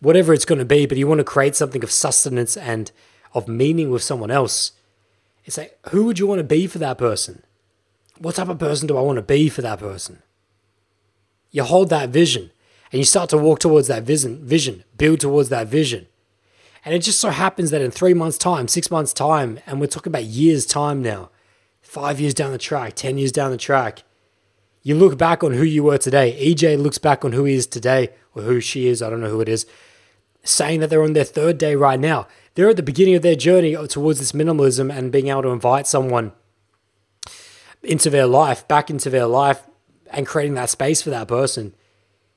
whatever it's going to be, but you want to create something of sustenance and of meaning with someone else. It's like, who would you want to be for that person? What type of person do I want to be for that person? You hold that vision and you start to walk towards that vision, vision, build towards that vision. And it just so happens that in three months' time, six months' time, and we're talking about years' time now, five years down the track, 10 years down the track, you look back on who you were today. EJ looks back on who he is today, or who she is, I don't know who it is, saying that they're on their third day right now. They're at the beginning of their journey towards this minimalism and being able to invite someone into their life, back into their life, and creating that space for that person.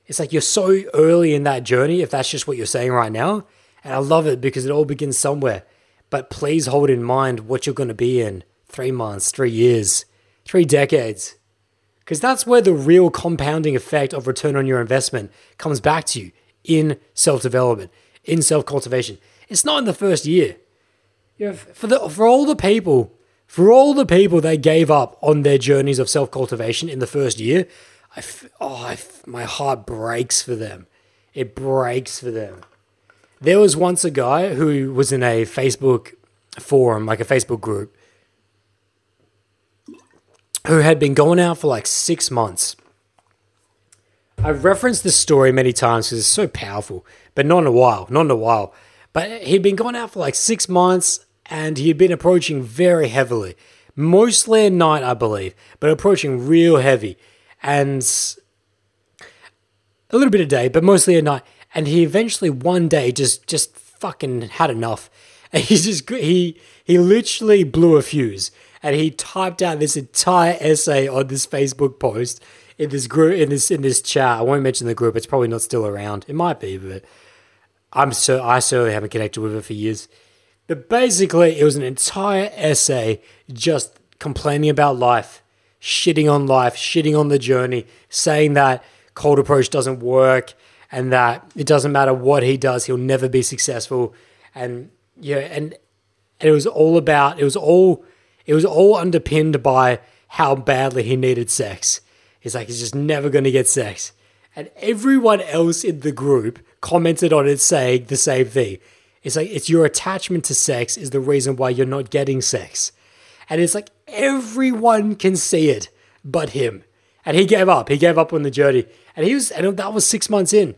It's like you're so early in that journey, if that's just what you're saying right now. And I love it because it all begins somewhere. But please hold in mind what you're going to be in three months, three years, three decades. Because that's where the real compounding effect of return on your investment comes back to you in self development, in self cultivation. It's not in the first year. You know, for, the, for all the people, for all the people that gave up on their journeys of self cultivation in the first year, I f- oh, I f- my heart breaks for them. It breaks for them. There was once a guy who was in a Facebook forum, like a Facebook group, who had been going out for like six months. I've referenced this story many times because it's so powerful, but not in a while, not in a while. But he'd been going out for like six months and he had been approaching very heavily, mostly at night, I believe, but approaching real heavy and a little bit a day, but mostly at night. And he eventually one day just just fucking had enough. And he just he he literally blew a fuse and he typed out this entire essay on this Facebook post in this group in this in this chat. I won't mention the group; it's probably not still around. It might be, but I'm so I certainly haven't connected with it for years. But basically, it was an entire essay just complaining about life, shitting on life, shitting on the journey, saying that cold approach doesn't work and that it doesn't matter what he does, he'll never be successful. And yeah, and, and it was all about it was all it was all underpinned by how badly he needed sex. He's like, he's just never going to get sex. And everyone else in the group commented on it saying the same thing. It's like, it's your attachment to sex is the reason why you're not getting sex. And it's like, everyone can see it but him. And he gave up. He gave up on the journey. And he was, and that was six months in.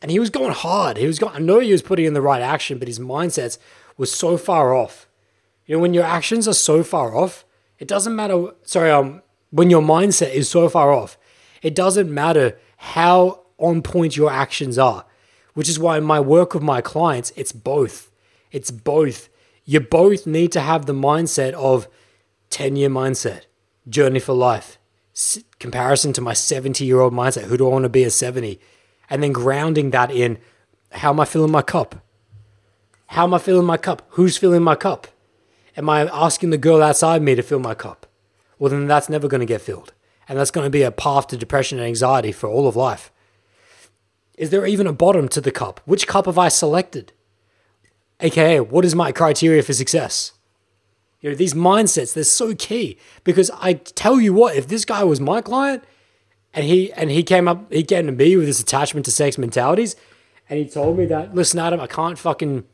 And he was going hard. He was going, I know he was putting in the right action, but his mindsets was so far off. You know, when your actions are so far off, it doesn't matter. Sorry, um, when your mindset is so far off, it doesn't matter how on point your actions are. Which is why in my work with my clients, it's both. It's both. You both need to have the mindset of 10 year mindset, journey for life, S- comparison to my 70 year old mindset. Who do I want to be at 70? And then grounding that in how am I filling my cup? How am I filling my cup? Who's filling my cup? Am I asking the girl outside me to fill my cup? Well, then that's never going to get filled. And that's going to be a path to depression and anxiety for all of life. Is there even a bottom to the cup? Which cup have I selected? AKA, what is my criteria for success? You know, these mindsets, they're so key because I tell you what, if this guy was my client and he and he came up, he came to me with this attachment to sex mentalities, and he told me that, listen, Adam, I can't fucking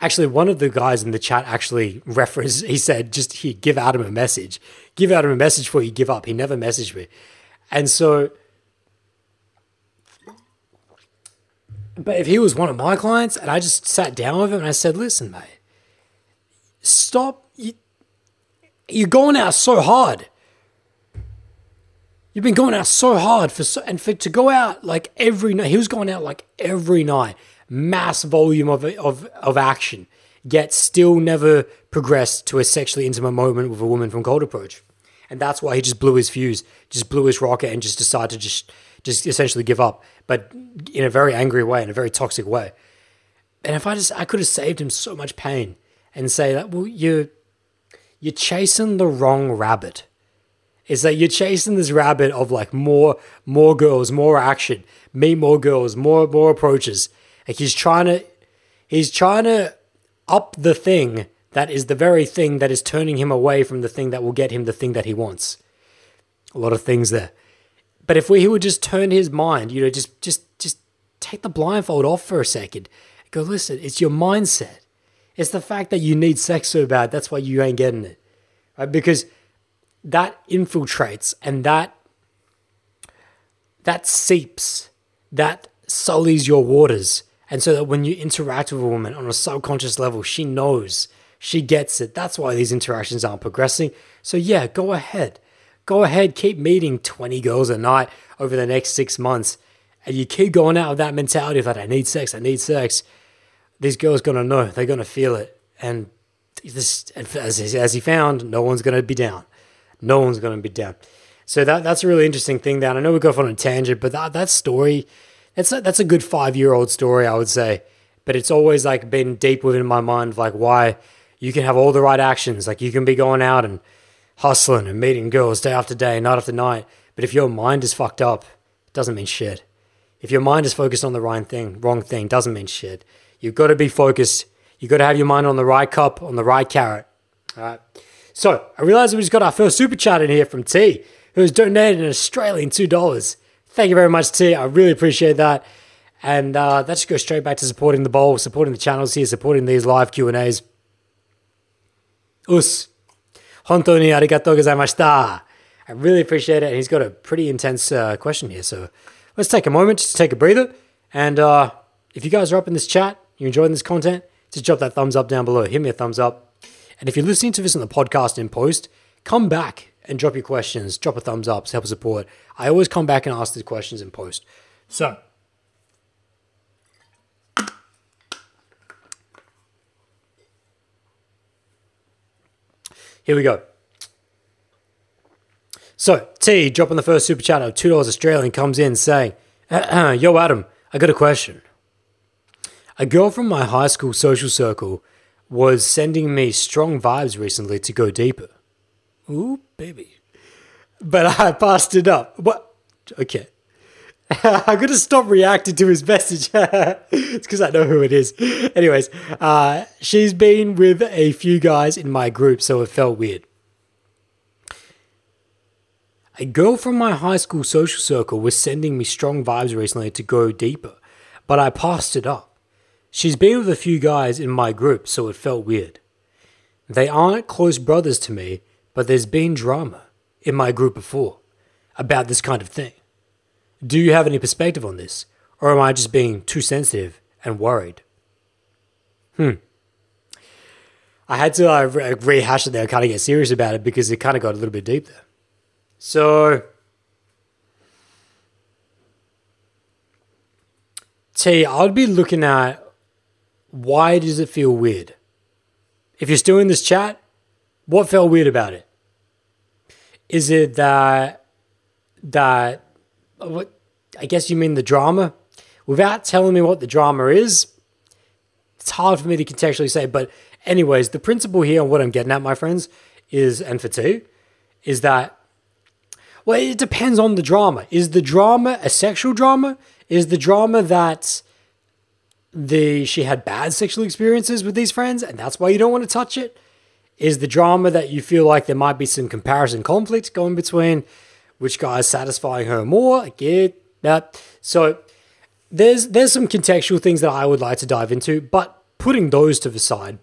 Actually, one of the guys in the chat actually referenced, he said, just he give Adam a message. Give Adam a message before you give up. He never messaged me. And so, but if he was one of my clients and I just sat down with him and I said, listen, mate, stop. You, you're going out so hard. You've been going out so hard for so, and for to go out like every night. He was going out like every night mass volume of, of, of action, yet still never progressed to a sexually intimate moment with a woman from Cold Approach. And that's why he just blew his fuse, just blew his rocket, and just decided to just, just essentially give up, but in a very angry way, in a very toxic way. And if I just, I could have saved him so much pain and say that, well, you're, you're chasing the wrong rabbit. It's that you're chasing this rabbit of like more, more girls, more action, meet more girls, more, more approaches. Like he's trying to, he's trying to up the thing that is the very thing that is turning him away from the thing that will get him the thing that he wants. A lot of things there. But if we, he would just turn his mind, you know, just just just take the blindfold off for a second. Go, listen, it's your mindset. It's the fact that you need sex so bad. That's why you ain't getting it. Right? Because that infiltrates and that that seeps, that sullies your waters. And so that when you interact with a woman on a subconscious level, she knows, she gets it. That's why these interactions aren't progressing. So yeah, go ahead. Go ahead, keep meeting 20 girls a night over the next six months. And you keep going out with that mentality of that I need sex, I need sex. These girls gonna know, they're gonna feel it. And this as, as he found, no one's gonna be down. No one's gonna be down. So that that's a really interesting thing That I know we go off on a tangent, but that that story, that's a, that's a good five year old story, I would say. But it's always like been deep within my mind, like why you can have all the right actions, like you can be going out and hustling and meeting girls day after day, night after night. But if your mind is fucked up, it doesn't mean shit. If your mind is focused on the right thing, wrong thing, doesn't mean shit. You've got to be focused. You've got to have your mind on the right cup, on the right carrot. All right. So I realize we just got our first super chat in here from T, who has donated an Australian $2. Thank you very much, T. I really appreciate that. And uh, that just goes straight back to supporting the Bold, supporting the channels here, supporting these live Q and A's. Us, hontoni arigato gozaimashita. I really appreciate it. And he's got a pretty intense uh, question here, so let's take a moment just to take a breather. And uh, if you guys are up in this chat, you're enjoying this content, just drop that thumbs up down below. Hit me a thumbs up. And if you're listening to this on the podcast in post, come back and drop your questions. Drop a thumbs up, help support. I always come back and ask these questions in post. So Here we go. So, T dropping the first super chat of $2 Australian comes in saying, Yo, Adam, I got a question. A girl from my high school social circle was sending me strong vibes recently to go deeper. Ooh, baby. But I passed it up. What? Okay. I'm going to stop reacting to his message. it's because I know who it is. Anyways, uh, she's been with a few guys in my group, so it felt weird. A girl from my high school social circle was sending me strong vibes recently to go deeper, but I passed it up. She's been with a few guys in my group, so it felt weird. They aren't close brothers to me, but there's been drama in my group before about this kind of thing. Do you have any perspective on this? Or am I just being too sensitive and worried? Hmm. I had to uh, rehash it there, kind of get serious about it because it kind of got a little bit deep there. So, T, I'd be looking at why does it feel weird? If you're still in this chat, what felt weird about it? Is it that that what I guess you mean the drama. Without telling me what the drama is, it's hard for me to contextually say. But, anyways, the principle here and what I'm getting at, my friends, is, and for two, is that, well, it depends on the drama. Is the drama a sexual drama? Is the drama that the she had bad sexual experiences with these friends and that's why you don't want to touch it? Is the drama that you feel like there might be some comparison conflict going between which guy is satisfying her more? I get that. So there's there's some contextual things that I would like to dive into, but putting those to the side,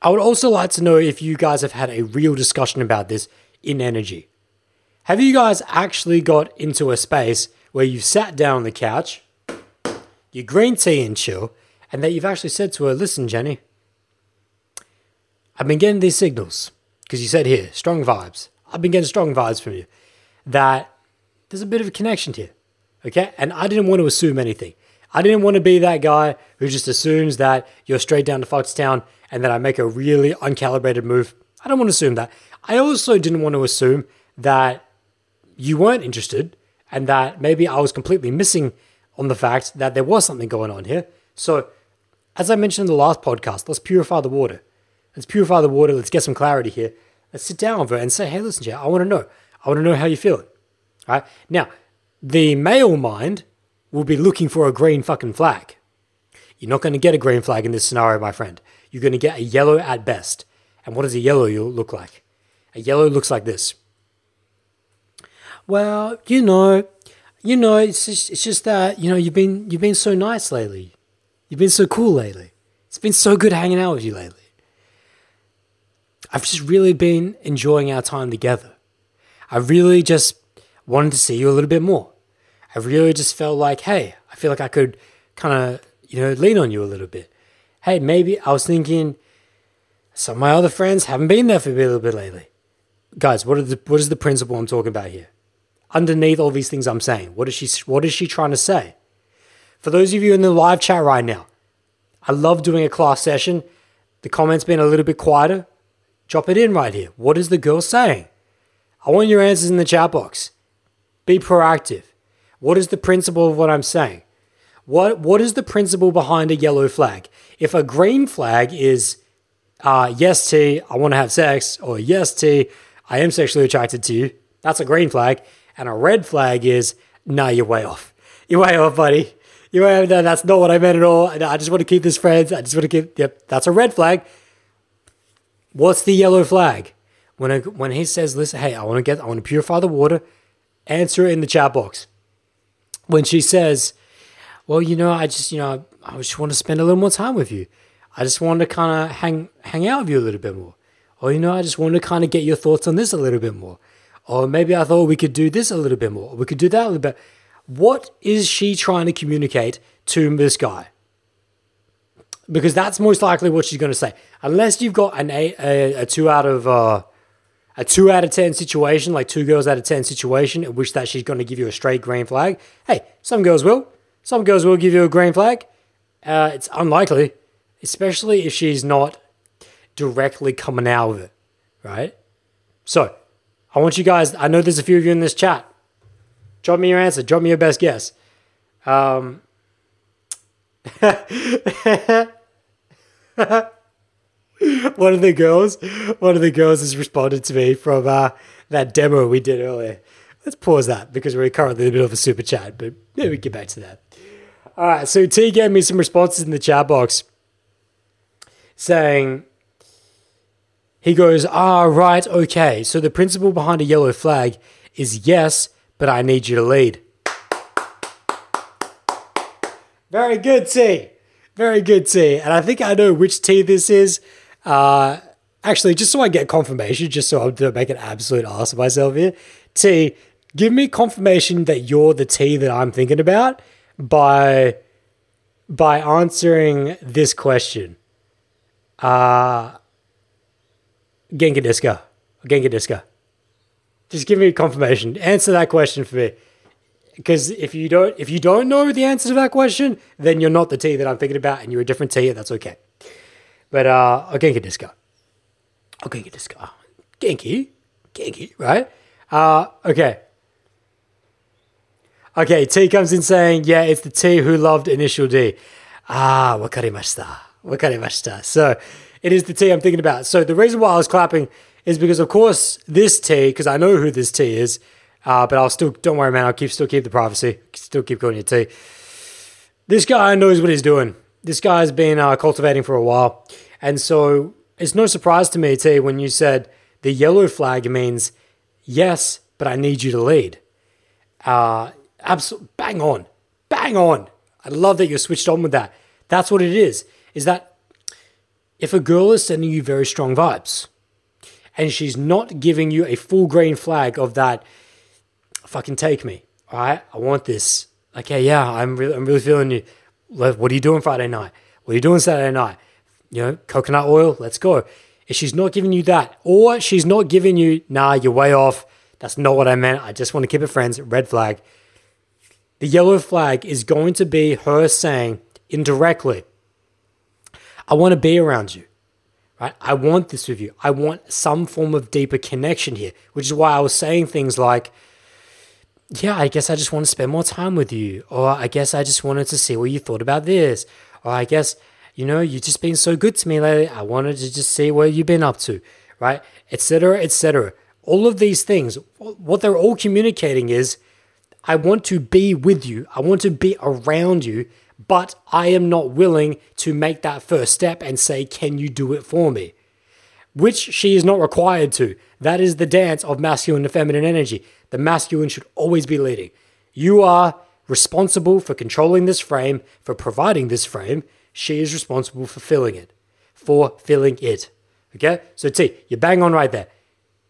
I would also like to know if you guys have had a real discussion about this in energy. Have you guys actually got into a space where you've sat down on the couch, your green tea and chill, and that you've actually said to her, listen, Jenny, I've been getting these signals because you said here, strong vibes. I've been getting strong vibes from you that there's a bit of a connection here. Okay. And I didn't want to assume anything. I didn't want to be that guy who just assumes that you're straight down to Foxtown and that I make a really uncalibrated move. I don't want to assume that. I also didn't want to assume that you weren't interested and that maybe I was completely missing on the fact that there was something going on here. So, as I mentioned in the last podcast, let's purify the water. Let's purify the water. Let's get some clarity here. Let's sit down with her and say, hey, listen, Jay, I want to know. I want to know how you're feeling. All right. Now, the male mind will be looking for a green fucking flag. You're not going to get a green flag in this scenario, my friend. You're going to get a yellow at best. And what does a yellow look like? A yellow looks like this. Well, you know, you know, it's just, it's just that you know you've been you've been so nice lately. You've been so cool lately. It's been so good hanging out with you lately. I've just really been enjoying our time together. I really just wanted to see you a little bit more. I really just felt like, hey, I feel like I could kind of, you know, lean on you a little bit. Hey, maybe I was thinking some of my other friends haven't been there for me a little bit lately. Guys, what, the, what is the principle I'm talking about here? Underneath all these things I'm saying, what is she, what is she trying to say? For those of you in the live chat right now, I love doing a class session. The comments been a little bit quieter. Drop it in right here. What is the girl saying? I want your answers in the chat box. Be proactive. What is the principle of what I'm saying? What what is the principle behind a yellow flag? If a green flag is uh, yes T, I want to have sex, or yes T, I am sexually attracted to you, that's a green flag. And a red flag is nah, you're way off. You're way off, buddy. Way off. No, that's not what I meant at all. I just want to keep this friends. I just want to keep. Yep, that's a red flag. What's the yellow flag? When I, when he says, "Listen, hey, I want to get, I want to purify the water," answer in the chat box. When she says, "Well, you know, I just, you know, I just want to spend a little more time with you. I just want to kind of hang hang out with you a little bit more." Or you know, I just want to kind of get your thoughts on this a little bit more. Or maybe I thought we could do this a little bit more. Or we could do that a little bit. What is she trying to communicate to this guy? because that's most likely what she's going to say. Unless you've got an eight, a, a two out of uh, a two out of ten situation, like two girls out of ten situation, in which that she's going to give you a straight green flag. Hey, some girls will. Some girls will give you a green flag. Uh, it's unlikely, especially if she's not directly coming out of it, right? So, I want you guys. I know there's a few of you in this chat. Drop me your answer. Drop me your best guess. Um, one of the girls, one of the girls has responded to me from uh, that demo we did earlier. Let's pause that because we're currently in the middle of a super chat, but maybe we get back to that. All right, so T gave me some responses in the chat box saying, he goes, ah, right, okay. So the principle behind a yellow flag is yes, but I need you to lead. Very good, T. Very good T. And I think I know which T this is. Uh, actually, just so I get confirmation, just so I don't make an absolute ass of myself here. T, give me confirmation that you're the T that I'm thinking about by by answering this question. Uh Genka Disco. Genka Disco. Just give me confirmation. Answer that question for me because if you don't if you don't know the answer to that question, then you're not the T that I'm thinking about, and you're a different T. That's okay. But uh, oh, Genki Disco. Oh, Genki Disco. Genki, Genki, right? Uh, okay. Okay, T comes in saying, yeah, it's the T who loved initial D. Ah, wakarimashita. Wakarimashita. So it is the T I'm thinking about. So the reason why I was clapping is because, of course, this T, because I know who this T is, uh, but I'll still don't worry, man. I'll keep still keep the privacy. Still keep calling you T. This guy knows what he's doing. This guy's been uh, cultivating for a while, and so it's no surprise to me, T, when you said the yellow flag means yes, but I need you to lead. Uh, absolutely, bang on, bang on. I love that you're switched on with that. That's what it is. Is that if a girl is sending you very strong vibes, and she's not giving you a full green flag of that fucking take me. All right, I want this. Okay, yeah, I'm really, I'm really feeling you. What are you doing Friday night? What are you doing Saturday night? You know, coconut oil. Let's go. If she's not giving you that, or she's not giving you, nah, you're way off. That's not what I meant. I just want to keep it friends. Red flag. The yellow flag is going to be her saying indirectly, I want to be around you. Right? I want this with you. I want some form of deeper connection here, which is why I was saying things like, yeah, I guess I just want to spend more time with you. Or I guess I just wanted to see what you thought about this. Or I guess, you know, you've just been so good to me lately. I wanted to just see what you've been up to, right? Etc. Etc. All of these things, what they're all communicating is I want to be with you. I want to be around you, but I am not willing to make that first step and say, Can you do it for me? Which she is not required to. That is the dance of masculine and feminine energy. The masculine should always be leading. You are responsible for controlling this frame, for providing this frame. She is responsible for filling it, for filling it. Okay? So, T, you bang on right there.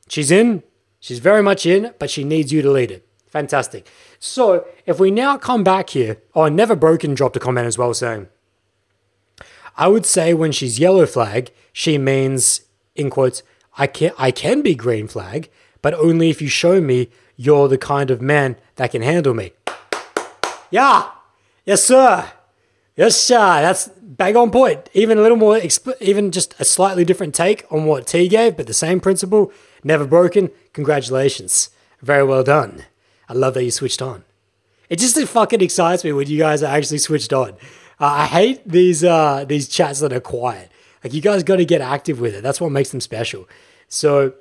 She's in, she's very much in, but she needs you to lead it. Fantastic. So, if we now come back here, oh, Never Broken dropped a comment as well saying, I would say when she's yellow flag, she means, in quotes, I can, I can be green flag, but only if you show me you're the kind of man that can handle me. Yeah, yes, sir. Yes, sir. That's bang on point. Even a little more, exp- even just a slightly different take on what T gave, but the same principle. Never broken. Congratulations. Very well done. I love that you switched on. It just fucking excites me when you guys are actually switched on. Uh, I hate these uh, these chats that are quiet. Like you guys got to get active with it. That's what makes them special. So,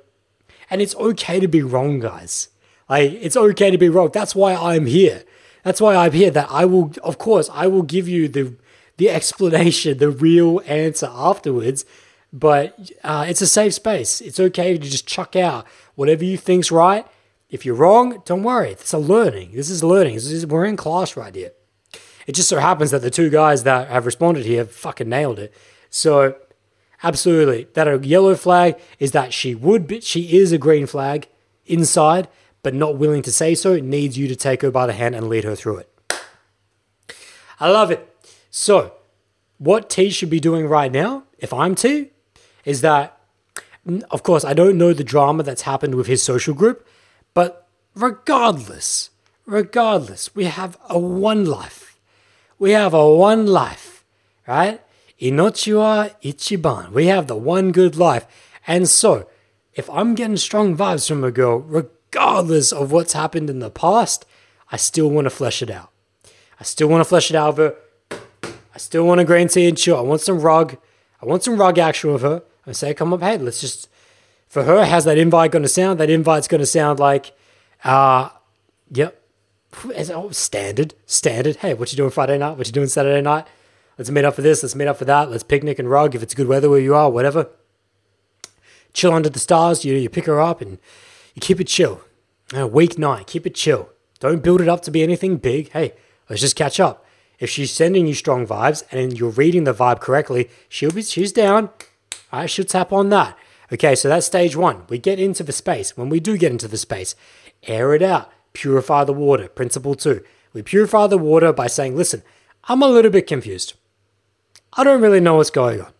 and it's okay to be wrong, guys. Like it's okay to be wrong. That's why I'm here. That's why I'm here. That I will, of course, I will give you the the explanation, the real answer afterwards. But uh, it's a safe space. It's okay to just chuck out whatever you think's right. If you're wrong, don't worry. It's a learning. This is learning. This is, we're in class right here. It just so happens that the two guys that have responded here fucking nailed it. So, absolutely, that a yellow flag is that she would be, she is a green flag inside, but not willing to say so, It needs you to take her by the hand and lead her through it. I love it. So, what T should be doing right now, if I'm T, is that, of course, I don't know the drama that's happened with his social group, but regardless, regardless, we have a one life. We have a one life, right? Inochiwa Ichiban. We have the one good life. And so, if I'm getting strong vibes from a girl, regardless of what's happened in the past, I still want to flesh it out. I still want to flesh it out of her. I still want a green tea and chill. I want some rug. I want some rug action with her. I say, come up, hey, let's just. For her, how's that invite going to sound? That invite's going to sound like, uh, yep, oh, standard, standard. Hey, what you doing Friday night? What you doing Saturday night? Let's meet up for this. Let's meet up for that. Let's picnic and rug if it's good weather where you are, whatever. Chill under the stars. You you pick her up and you keep it chill. Uh, weeknight, keep it chill. Don't build it up to be anything big. Hey, let's just catch up. If she's sending you strong vibes and you're reading the vibe correctly, she'll be she's down. All right, she'll tap on that. Okay, so that's stage one. We get into the space. When we do get into the space, air it out, purify the water. Principle two. We purify the water by saying, listen, I'm a little bit confused. I don't really know what's going on.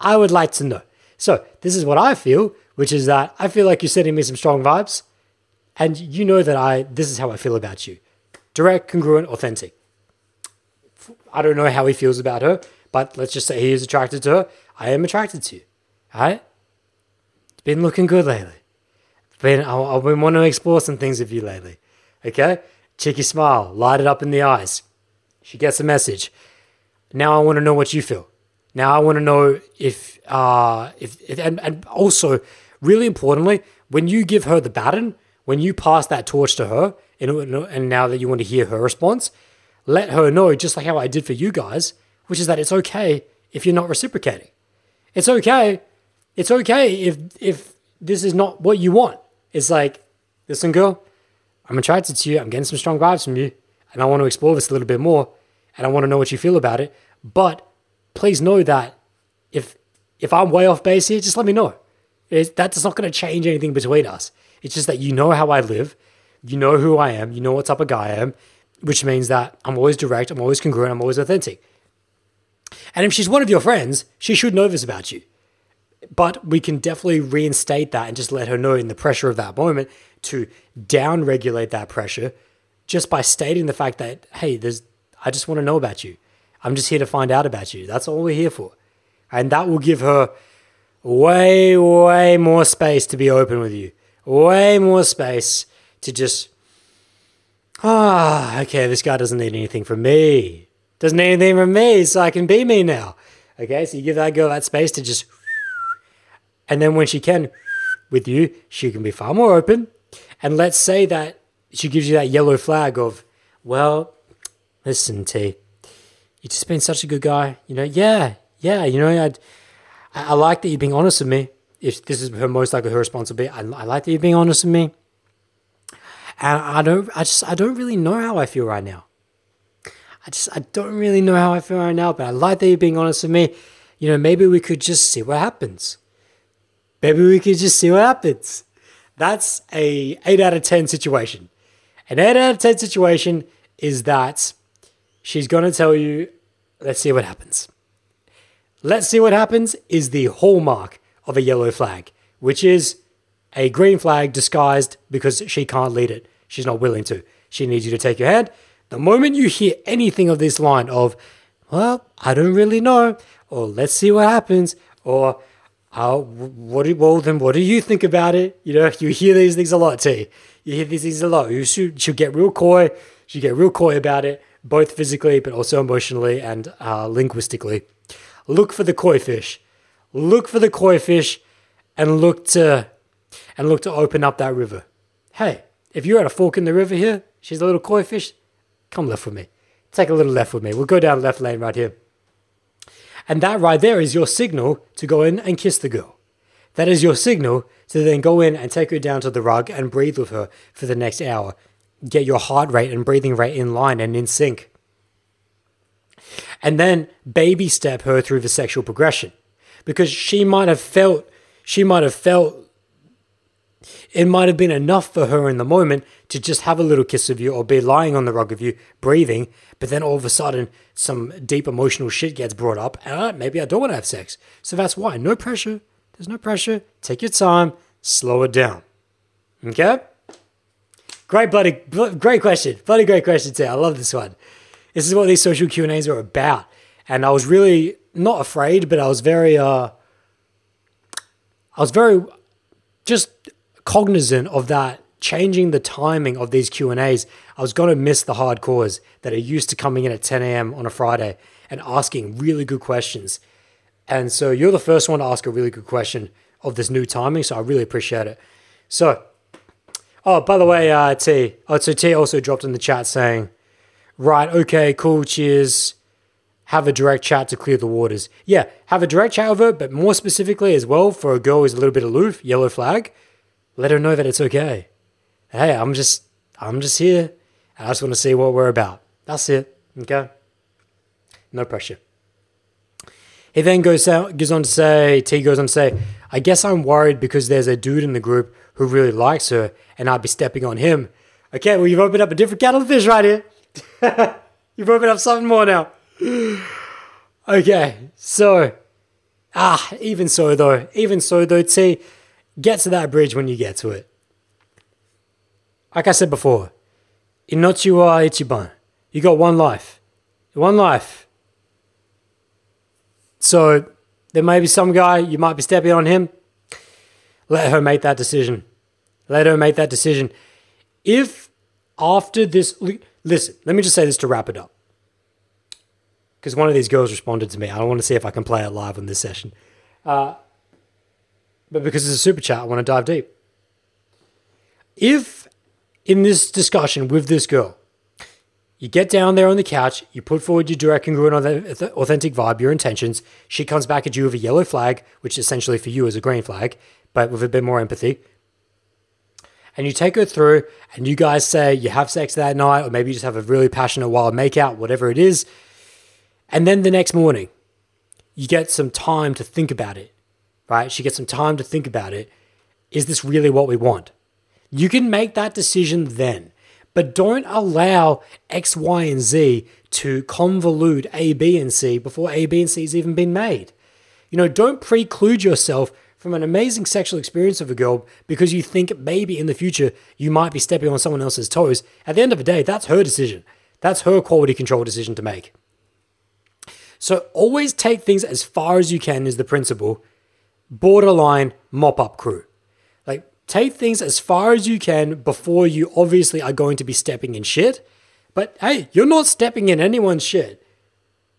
I would like to know. So, this is what I feel, which is that I feel like you're sending me some strong vibes. And you know that I this is how I feel about you. Direct, congruent, authentic. I don't know how he feels about her, but let's just say he is attracted to her. I am attracted to you. Alright? Been looking good lately. Been I've been wanting to explore some things with you lately. Okay? Cheeky smile, light it up in the eyes. She gets a message. Now I want to know what you feel. Now I want to know if uh if, if and, and also really importantly, when you give her the baton, when you pass that torch to her, and, and now that you want to hear her response, let her know, just like how I did for you guys, which is that it's okay if you're not reciprocating. It's okay. It's okay if if this is not what you want. It's like, listen, girl, I'm attracted to you. I'm getting some strong vibes from you, and I want to explore this a little bit more, and I want to know what you feel about it. But please know that if if I'm way off base here, just let me know. It, that's not going to change anything between us. It's just that you know how I live, you know who I am, you know what type of guy I am, which means that I'm always direct, I'm always congruent, I'm always authentic. And if she's one of your friends, she should know this about you. But we can definitely reinstate that and just let her know in the pressure of that moment to down regulate that pressure just by stating the fact that, hey, there's I just want to know about you. I'm just here to find out about you. That's all we're here for. And that will give her way, way more space to be open with you way more space to just ah, okay, this guy doesn't need anything from me. Doesn't need anything from me, so I can be me now. Okay, so you give that girl that space to just. And then when she can with you, she can be far more open. And let's say that she gives you that yellow flag of, well, listen, T, you've just been such a good guy. You know, yeah, yeah, you know, I'd, I, I like that you're being honest with me. If this is her most likely her responsibility, I, I like that you're being honest with me. And I don't, I just, I don't really know how I feel right now. I just, I don't really know how I feel right now, but I like that you're being honest with me. You know, maybe we could just see what happens. Maybe we could just see what happens. That's a 8 out of 10 situation. An 8 out of 10 situation is that she's going to tell you, let's see what happens. Let's see what happens is the hallmark of a yellow flag, which is a green flag disguised because she can't lead it. She's not willing to. She needs you to take your hand. The moment you hear anything of this line of, well, I don't really know, or let's see what happens, or uh, what do, well then what do you think about it? You know, you hear these things a lot, T. You hear these things a lot. You should, she'll get real coy. She'll get real coy about it, both physically but also emotionally and uh, linguistically. Look for the koi fish. Look for the koi fish, and look to and look to open up that river. Hey, if you're at a fork in the river here, she's a little koi fish. Come left with me. Take a little left with me. We'll go down left lane right here. And that right there is your signal to go in and kiss the girl. That is your signal to then go in and take her down to the rug and breathe with her for the next hour. Get your heart rate and breathing rate in line and in sync. And then baby step her through the sexual progression. Because she might have felt, she might have felt it might have been enough for her in the moment to just have a little kiss of you or be lying on the rug of you, breathing, but then all of a sudden some deep emotional shit gets brought up, and uh, maybe I don't want to have sex. So that's why. No pressure. There's no pressure. Take your time, slow it down. Okay? Great bloody great question. Bloody great question too. I love this one. This is what these social Q&As are about. And I was really not afraid, but I was very uh I was very just cognizant of that changing the timing of these Q&As, I was going to miss the hardcores that are used to coming in at 10 a.m. on a Friday and asking really good questions. And so you're the first one to ask a really good question of this new timing, so I really appreciate it. So, oh, by the way, uh, T, oh, so T also dropped in the chat saying, right, okay, cool, cheers. Have a direct chat to clear the waters. Yeah, have a direct chat with her, but more specifically as well for a girl who's a little bit aloof, yellow flag let her know that it's okay. Hey, I'm just I'm just here. I just want to see what we're about. That's it. Okay. No pressure. He then goes out, goes on to say, T goes on to say, I guess I'm worried because there's a dude in the group who really likes her and I'd be stepping on him. Okay, well, you've opened up a different kettle of fish right here. you've opened up something more now. okay, so, ah, even so though, even so though, T, Get to that bridge when you get to it. Like I said before, Inochi wa Ichiban. You got one life. One life. So there may be some guy, you might be stepping on him. Let her make that decision. Let her make that decision. If after this, listen, let me just say this to wrap it up. Because one of these girls responded to me. I don't want to see if I can play it live on this session. Uh, but because it's a super chat, I want to dive deep. If in this discussion with this girl, you get down there on the couch, you put forward your direct, congruent, authentic vibe, your intentions. She comes back at you with a yellow flag, which essentially for you is a green flag, but with a bit more empathy. And you take her through, and you guys say you have sex that night, or maybe you just have a really passionate wild makeout, whatever it is. And then the next morning, you get some time to think about it right? She gets some time to think about it. Is this really what we want? You can make that decision then, but don't allow X, Y, and Z to convolute A, B, and C before A, B, and C has even been made. You know, don't preclude yourself from an amazing sexual experience of a girl because you think maybe in the future you might be stepping on someone else's toes. At the end of the day, that's her decision. That's her quality control decision to make. So always take things as far as you can, is the principle borderline mop up crew. Like take things as far as you can before you obviously are going to be stepping in shit. But hey, you're not stepping in anyone's shit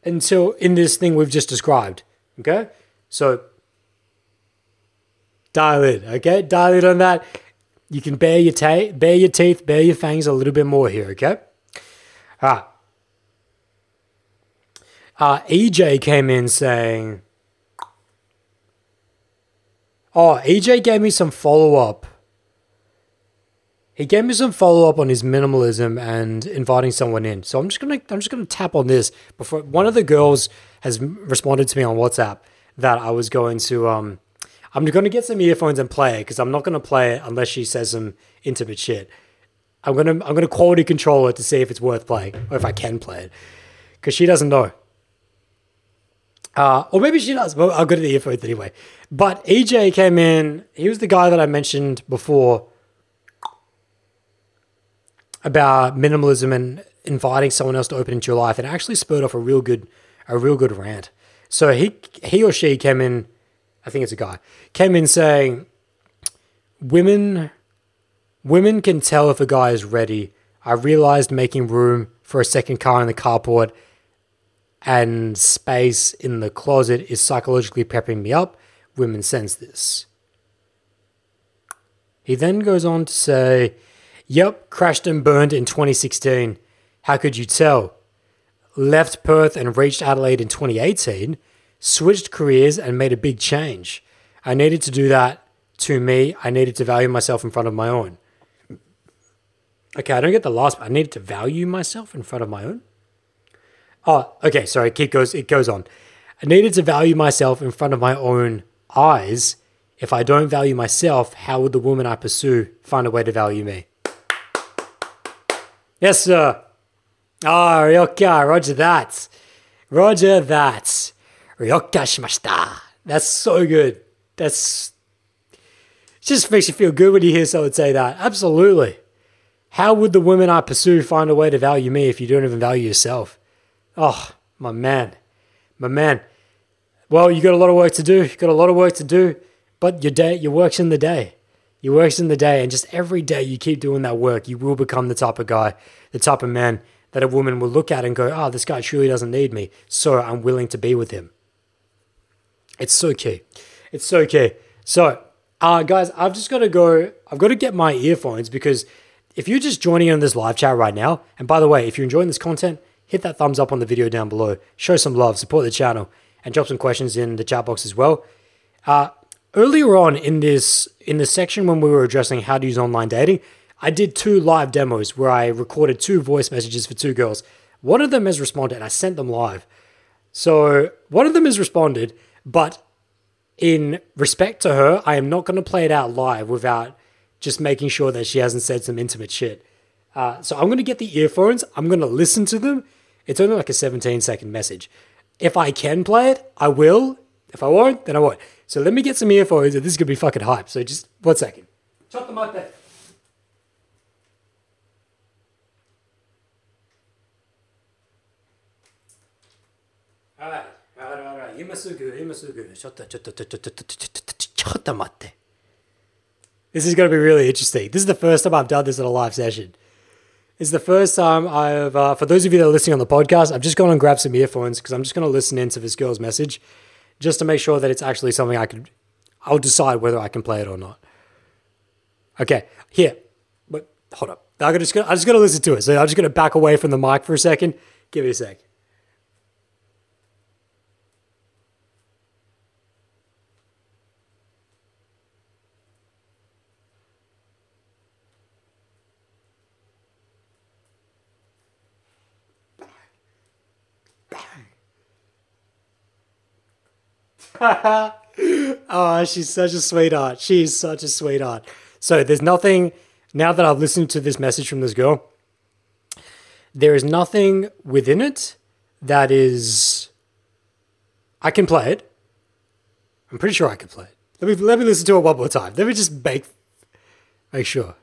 until in this thing we've just described. Okay? So dial in, okay? Dial in on that. You can bare your ta- bare your teeth, bare your fangs a little bit more here, okay? All right. Uh, EJ came in saying, Oh, EJ gave me some follow up. He gave me some follow up on his minimalism and inviting someone in. So I'm just gonna I'm just gonna tap on this before one of the girls has responded to me on WhatsApp that I was going to um I'm to get some earphones and play it because I'm not to play it unless she says some intimate shit. I'm to I'm to quality control it to see if it's worth playing or if I can play it because she doesn't know. Uh, or maybe she does, but I'll go to the earphones anyway. But EJ came in. He was the guy that I mentioned before about minimalism and inviting someone else to open into your life. It actually spurred off a real good, a real good rant. So he he or she came in I think it's a guy, came in saying, "Women, women can tell if a guy is ready. I realized making room for a second car in the carport and space in the closet is psychologically prepping me up. Women sense this." He then goes on to say, "Yep, crashed and burned in 2016. How could you tell? Left Perth and reached Adelaide in 2018." switched careers and made a big change. I needed to do that to me. I needed to value myself in front of my own. Okay, I don't get the last. I needed to value myself in front of my own. Oh, okay. Sorry. It goes. It goes on. I needed to value myself in front of my own eyes. If I don't value myself, how would the woman I pursue find a way to value me? Yes, sir. Ah, oh, okay. Roger that. Roger that. Ryokka shimashita. That's so good. That's just makes you feel good when you hear someone say that. Absolutely. How would the women I pursue find a way to value me if you don't even value yourself? Oh, my man. My man. Well, you got a lot of work to do. You got a lot of work to do, but your day your work's in the day. Your work's in the day, and just every day you keep doing that work, you will become the type of guy, the type of man that a woman will look at and go, Oh, this guy truly doesn't need me, so I'm willing to be with him. It's so key. It's so key. So, uh, guys, I've just got to go. I've got to get my earphones because if you're just joining in this live chat right now, and by the way, if you're enjoying this content, hit that thumbs up on the video down below. Show some love, support the channel, and drop some questions in the chat box as well. Uh, earlier on in this in the section when we were addressing how to use online dating, I did two live demos where I recorded two voice messages for two girls. One of them has responded, and I sent them live. So one of them has responded but in respect to her, I am not going to play it out live without just making sure that she hasn't said some intimate shit. Uh, so I'm going to get the earphones. I'm going to listen to them. It's only like a 17 second message. If I can play it, I will. If I won't, then I won't. So let me get some earphones. This is going to be fucking hype. So just one second. Chop them up there. All right. 今すぐ、今すぐ、ちょっと、ちょっと、ちょっと、ちょっと、ちょっと、ちょっと待って。This is going to be really interesting. This is the first time I've done this in a live session. It's the first time I've, uh, for those of you that are listening on the podcast, I've just gone and grabbed some earphones because I'm just going to listen into this girl's message just to make sure that it's actually something I could, I'll decide whether I can play it or not. Okay, here. But hold up. I'm just gonna, I'm just going to listen to it. So I'm just going to back away from the mic for a second. Give me a sec. Oh, she's such a sweetheart. She's such a sweetheart. So there's nothing, now that I've listened to this message from this girl, there is nothing within it that is. I can play it. I'm pretty sure I can play it. Let me let me listen to it one more time. Let me just make make sure.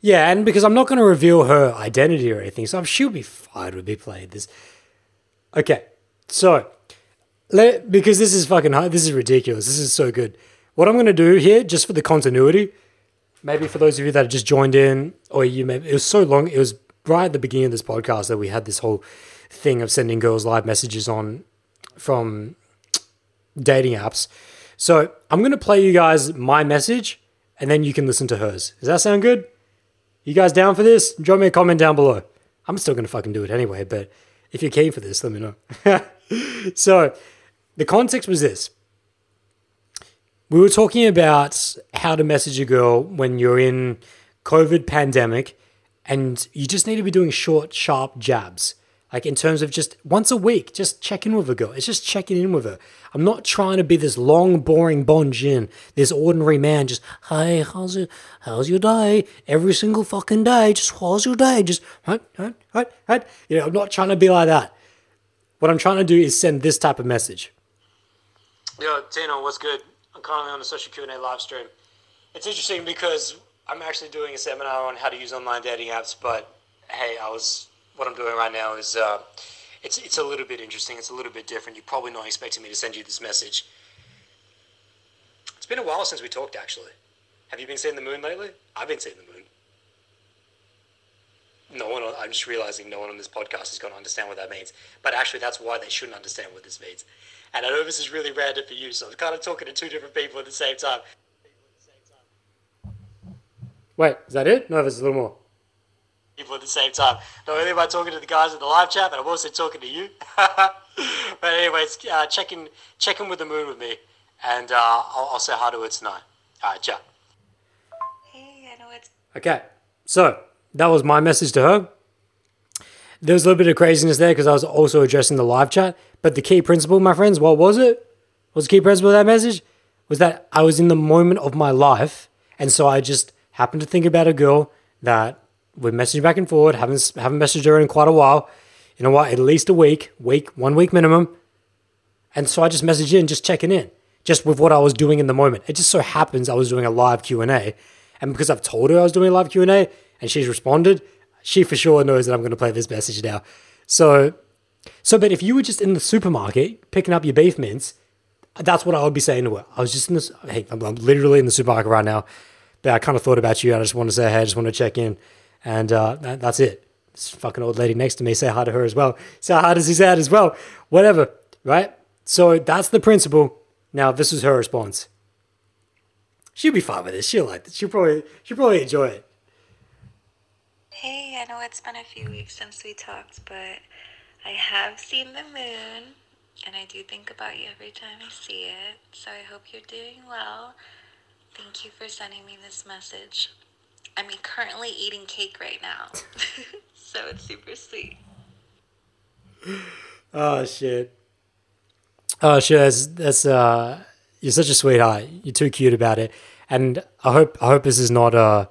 Yeah, and because I'm not going to reveal her identity or anything, so she'll be fine with me playing this. Okay, So, let, because this is fucking hard, this is ridiculous. This is so good. What I'm going to do here, just for the continuity, maybe for those of you that just joined in, or you may, it was so long, it was right at the beginning of this podcast that we had this whole thing of sending girls live messages on from dating apps. So I'm going to play you guys my message and then you can listen to hers. Does that sound good? You guys down for this? Drop me a comment down below. I'm still to fucking do it anyway, but if you're keen for this, let me know. so the context was this. We were talking about how to message a girl when you're in COVID pandemic and you just need to be doing short, sharp jabs. Like in terms of just once a week, just check in with a girl. It's just checking in with her. I'm not trying to be this long, boring Bon Jin, this ordinary man. Just hey, how's it? How's your day? Every single fucking day. Just how's your day? Just what, what, what? You know, I'm not trying to be like that. What I'm trying to do is send this type of message. Yo, Tino, what's good? I'm currently on a social Q&A live stream. It's interesting because I'm actually doing a seminar on how to use online dating apps, but hey, I was what I'm doing right now is uh, it's it's a little bit interesting. It's a little bit different. You're probably not expecting me to send you this message. It's been a while since we talked, actually. Have you been seeing the moon lately? I've been seeing the moon. No one. I'm just realizing no one on this podcast is going to understand what that means. But actually, that's why they shouldn't understand what this means. And I know this is really random for you, so I'm kind of talking to two different people at the same time. Wait, is that it? No, there's a little more people at the same time. Not only am I talking to the guys in the live chat, but I'm also talking to you. but anyways, uh, check in, check in with the moon with me, and uh, I'll, I'll, say hi to her tonight. All right, chat. Hey, I know it's. Okay, so that was my message to her. There was a little bit of craziness there because I was also addressing the live chat. But the key principle, my friends, what was it? What was the key principle of that message? Was that I was in the moment of my life, and so I just happened to think about a girl that we're messaging back and forward, haven't haven't messaged her in quite a while. You know what? At least a week, week, one week minimum. And so I just messaged in, just checking in, just with what I was doing in the moment. It just so happens I was doing a live Q and A, and because I've told her I was doing a live Q and A, and she's responded, she for sure knows that I'm going to play this message now. So, so, but if you were just in the supermarket picking up your beef mince, that's what I would be saying to her. I was just in this. Hey, I'm, I'm literally in the supermarket right now, but I kind of thought about you. I just want to say hey, I just want to check in. And uh, that, that's it. This fucking old lady next to me, say hi to her as well. Say hi to his Suzanne as well. Whatever, right? So that's the principle. Now, this is her response. She'll be fine with this. She'll like this. She'll probably, she'll probably enjoy it. Hey, I know it's been a few weeks since we talked, but I have seen the moon, and I do think about you every time I see it. So I hope you're doing well. Thank you for sending me this message. I'm currently eating cake right now. so it's super sweet. Oh shit. Oh shit, that's, that's uh you're such a sweetheart. You're too cute about it. And I hope I hope this is not uh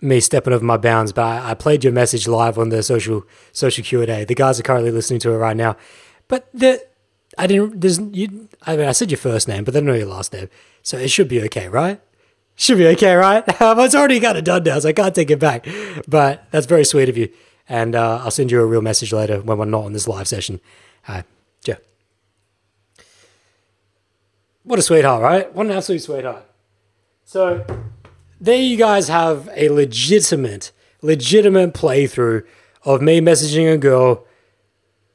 me stepping over my bounds, but I, I played your message live on the social social Q and A. The guys are currently listening to it right now. But the I didn't there's you I mean I said your first name, but they don't know your last name. So it should be okay, right? Should be okay, right? it's already got it done now, so I can't take it back. But that's very sweet of you. And uh, I'll send you a real message later when we're not on this live session. Uh, yeah. What a sweetheart, right? What an absolute sweetheart. So there you guys have a legitimate, legitimate playthrough of me messaging a girl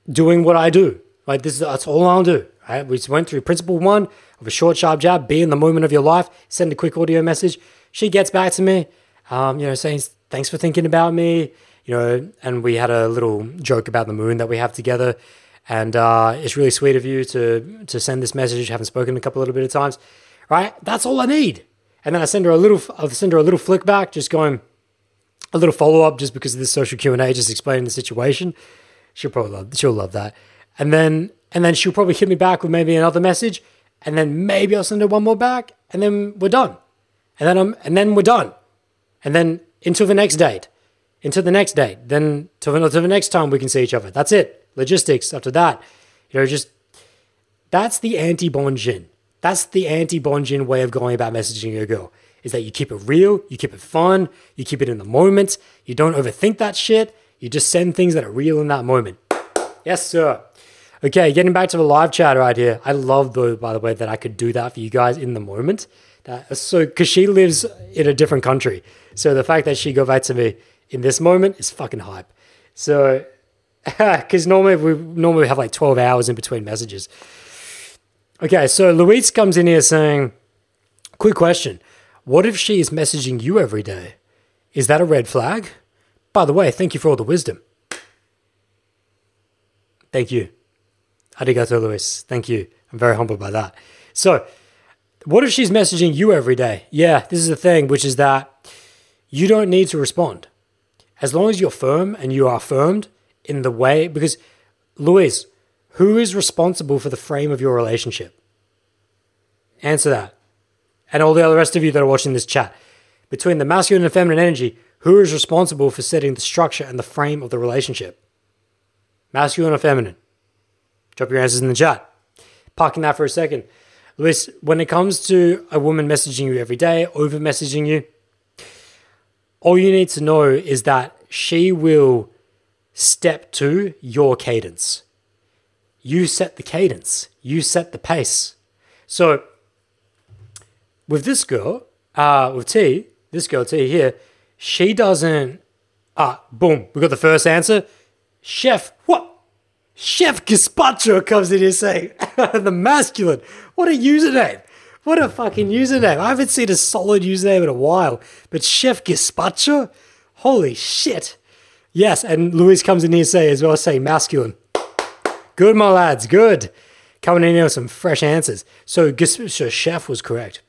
doing what I do. Like this, is that's all I'll do. Right? We went through principle one of a short, sharp jab, be in the moment of your life, send a quick audio message. She gets back to me, um, you know, saying thanks for thinking about me, you know, and we had a little joke about the moon that we have together. And uh, it's really sweet of you to to send this message. Haven't spoken a couple little bit of times, right? That's all I need. And then I send her a little, I send her a little flick back, just going a little follow up, just because of this social Q and A, just explaining the situation. She'll probably love, she'll love that. And then and then she'll probably hit me back with maybe another message, and then maybe I'll send her one more back, and then we're done. And then I'm, and then we're done. And then until the next date, until the next date, then the, to the next time we can see each other. That's it. Logistics after that, you know, just that's the anti Bon Jin. That's the anti Bon Jin way of going about messaging a girl. Is that you keep it real, you keep it fun, you keep it in the moment, you don't overthink that shit, you just send things that are real in that moment. Yes, sir. Okay, getting back to the live chat right here. I love though, by the way, that I could do that for you guys in the moment. So because she lives in a different country, so the fact that she got back to me in this moment is fucking hype. So, because normally we normally have like twelve hours in between messages. Okay, so Luis comes in here saying, "Quick question: What if she is messaging you every day? Is that a red flag?" By the way, thank you for all the wisdom. Thank you. Arigato, Luis. Thank you. I'm very humbled by that. So, what if she's messaging you every day? Yeah, this is the thing, which is that you don't need to respond. As long as you're firm and you are affirmed in the way, because, Luis, who is responsible for the frame of your relationship? Answer that. And all the other rest of you that are watching this chat. Between the masculine and feminine energy, who is responsible for setting the structure and the frame of the relationship? Masculine or feminine? Drop your answers in the chat. Parking that for a second. Luis, when it comes to a woman messaging you every day, over messaging you, all you need to know is that she will step to your cadence. You set the cadence, you set the pace. So, with this girl, uh, with T, this girl T here, she doesn't. Ah, boom, we got the first answer. Chef, what? Chef Gazpacho comes in here saying, the masculine. What a username. What a fucking username. I haven't seen a solid username in a while. But Chef Gazpacho? Holy shit. Yes, and Luis comes in here saying as well, saying masculine. Good, my lads, good. Coming in here with some fresh answers. So, so Chef was correct.